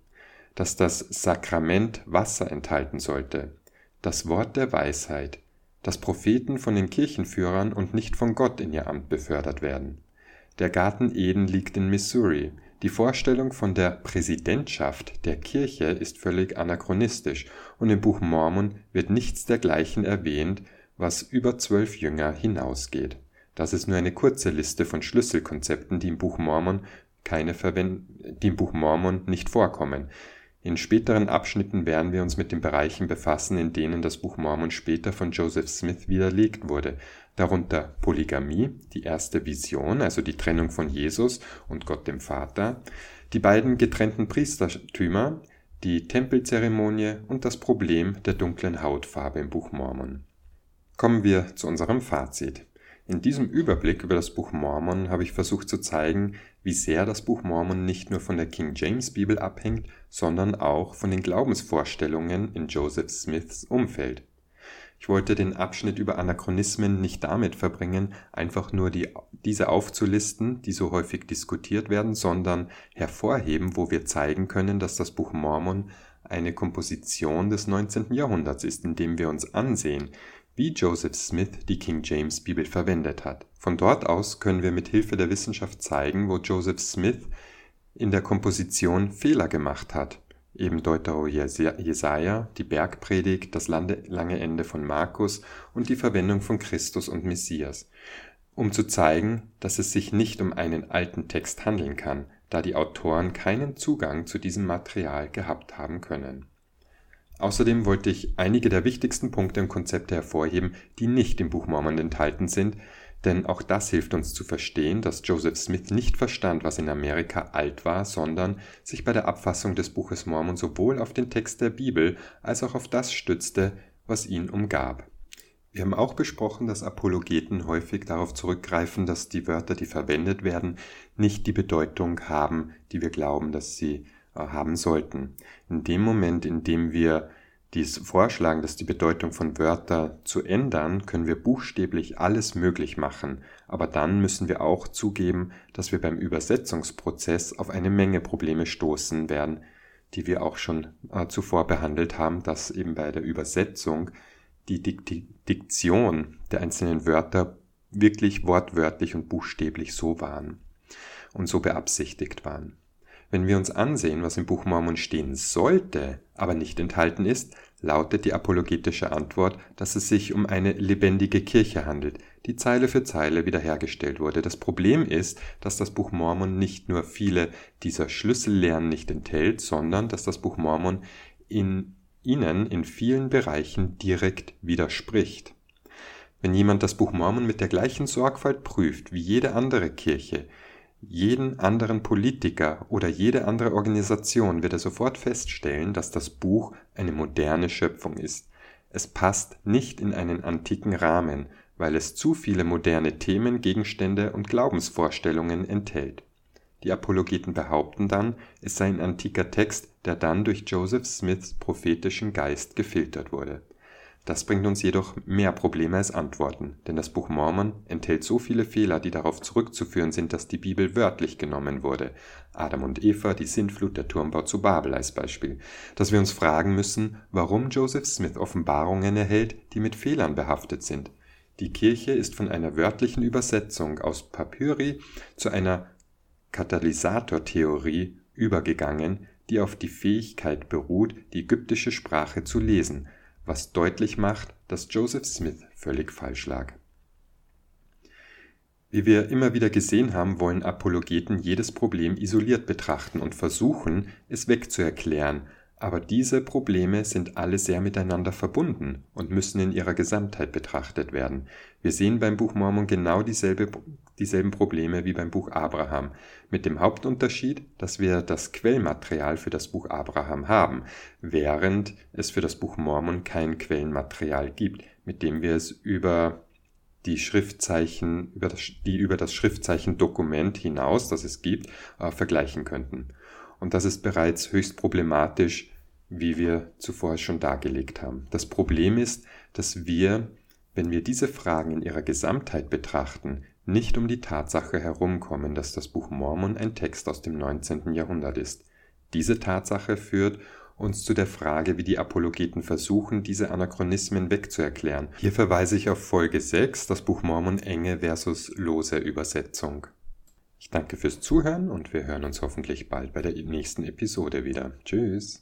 Dass das Sakrament Wasser enthalten sollte. Das Wort der Weisheit. Dass Propheten von den Kirchenführern und nicht von Gott in ihr Amt befördert werden. Der Garten Eden liegt in Missouri. Die Vorstellung von der Präsidentschaft der Kirche ist völlig anachronistisch und im Buch Mormon wird nichts dergleichen erwähnt, was über zwölf Jünger hinausgeht. Das ist nur eine kurze Liste von Schlüsselkonzepten, die im Buch Mormon keine Verwend die im Buch Mormon nicht vorkommen. In späteren Abschnitten werden wir uns mit den Bereichen befassen, in denen das Buch Mormon später von Joseph Smith widerlegt wurde, darunter Polygamie, die erste Vision, also die Trennung von Jesus und Gott dem Vater, die beiden getrennten Priestertümer, die Tempelzeremonie und das Problem der dunklen Hautfarbe im Buch Mormon. Kommen wir zu unserem Fazit. In diesem Überblick über das Buch Mormon habe ich versucht zu zeigen, wie sehr das Buch Mormon nicht nur von der King James Bibel abhängt, sondern auch von den Glaubensvorstellungen in Joseph Smiths Umfeld. Ich wollte den Abschnitt über Anachronismen nicht damit verbringen, einfach nur die, diese aufzulisten, die so häufig diskutiert werden, sondern hervorheben, wo wir zeigen können, dass das Buch Mormon eine Komposition des 19. Jahrhunderts ist, indem wir uns ansehen, wie Joseph Smith die King James Bibel verwendet hat. Von dort aus können wir mit Hilfe der Wissenschaft zeigen, wo Joseph Smith in der Komposition Fehler gemacht hat eben Deutero Jesaja, die Bergpredigt, das lange Ende von Markus und die Verwendung von Christus und Messias, um zu zeigen, dass es sich nicht um einen alten Text handeln kann, da die Autoren keinen Zugang zu diesem Material gehabt haben können. Außerdem wollte ich einige der wichtigsten Punkte und Konzepte hervorheben, die nicht im Buch Mormon enthalten sind, denn auch das hilft uns zu verstehen, dass Joseph Smith nicht verstand, was in Amerika alt war, sondern sich bei der Abfassung des Buches Mormon sowohl auf den Text der Bibel als auch auf das stützte, was ihn umgab. Wir haben auch besprochen, dass Apologeten häufig darauf zurückgreifen, dass die Wörter, die verwendet werden, nicht die Bedeutung haben, die wir glauben, dass sie äh, haben sollten. In dem Moment, in dem wir dies vorschlagen, dass die Bedeutung von Wörtern zu ändern, können wir buchstäblich alles möglich machen, aber dann müssen wir auch zugeben, dass wir beim Übersetzungsprozess auf eine Menge Probleme stoßen werden, die wir auch schon äh, zuvor behandelt haben, dass eben bei der Übersetzung die Diktion der einzelnen Wörter wirklich wortwörtlich und buchstäblich so waren und so beabsichtigt waren. Wenn wir uns ansehen, was im Buch Mormon stehen sollte, aber nicht enthalten ist, lautet die apologetische Antwort, dass es sich um eine lebendige Kirche handelt, die Zeile für Zeile wiederhergestellt wurde. Das Problem ist, dass das Buch Mormon nicht nur viele dieser Schlüssellehren nicht enthält, sondern dass das Buch Mormon in ihnen in vielen Bereichen direkt widerspricht. Wenn jemand das Buch Mormon mit der gleichen Sorgfalt prüft wie jede andere Kirche, jeden anderen Politiker oder jede andere Organisation wird er sofort feststellen, dass das Buch eine moderne Schöpfung ist. Es passt nicht in einen antiken Rahmen, weil es zu viele moderne Themen, Gegenstände und Glaubensvorstellungen enthält. Die Apologeten behaupten dann, es sei ein antiker Text, der dann durch Joseph Smiths prophetischen Geist gefiltert wurde das bringt uns jedoch mehr Probleme als Antworten, denn das Buch Mormon enthält so viele Fehler, die darauf zurückzuführen sind, dass die Bibel wörtlich genommen wurde. (Adam und Eva, die Sintflut, der Turmbau zu Babel als Beispiel), dass wir uns fragen müssen, warum Joseph Smith Offenbarungen erhält, die mit Fehlern behaftet sind. Die Kirche ist von einer wörtlichen Übersetzung aus Papyri zu einer Katalysatortheorie übergegangen, die auf die Fähigkeit beruht, die ägyptische Sprache zu lesen was deutlich macht, dass Joseph Smith völlig falsch lag. Wie wir immer wieder gesehen haben, wollen Apologeten jedes Problem isoliert betrachten und versuchen, es wegzuerklären, aber diese Probleme sind alle sehr miteinander verbunden und müssen in ihrer Gesamtheit betrachtet werden. Wir sehen beim Buch Mormon genau dieselbe, dieselben Probleme wie beim Buch Abraham, mit dem Hauptunterschied, dass wir das Quellmaterial für das Buch Abraham haben, während es für das Buch Mormon kein Quellenmaterial gibt, mit dem wir es über die Schriftzeichen, über das, die über das Schriftzeichen-Dokument hinaus, das es gibt, äh, vergleichen könnten. Und das ist bereits höchst problematisch, wie wir zuvor schon dargelegt haben. Das Problem ist, dass wir, wenn wir diese Fragen in ihrer Gesamtheit betrachten, nicht um die Tatsache herumkommen, dass das Buch Mormon ein Text aus dem 19. Jahrhundert ist. Diese Tatsache führt uns zu der Frage, wie die Apologeten versuchen, diese Anachronismen wegzuerklären. Hier verweise ich auf Folge 6, das Buch Mormon enge versus lose Übersetzung. Ich danke fürs Zuhören und wir hören uns hoffentlich bald bei der nächsten Episode wieder. Tschüss.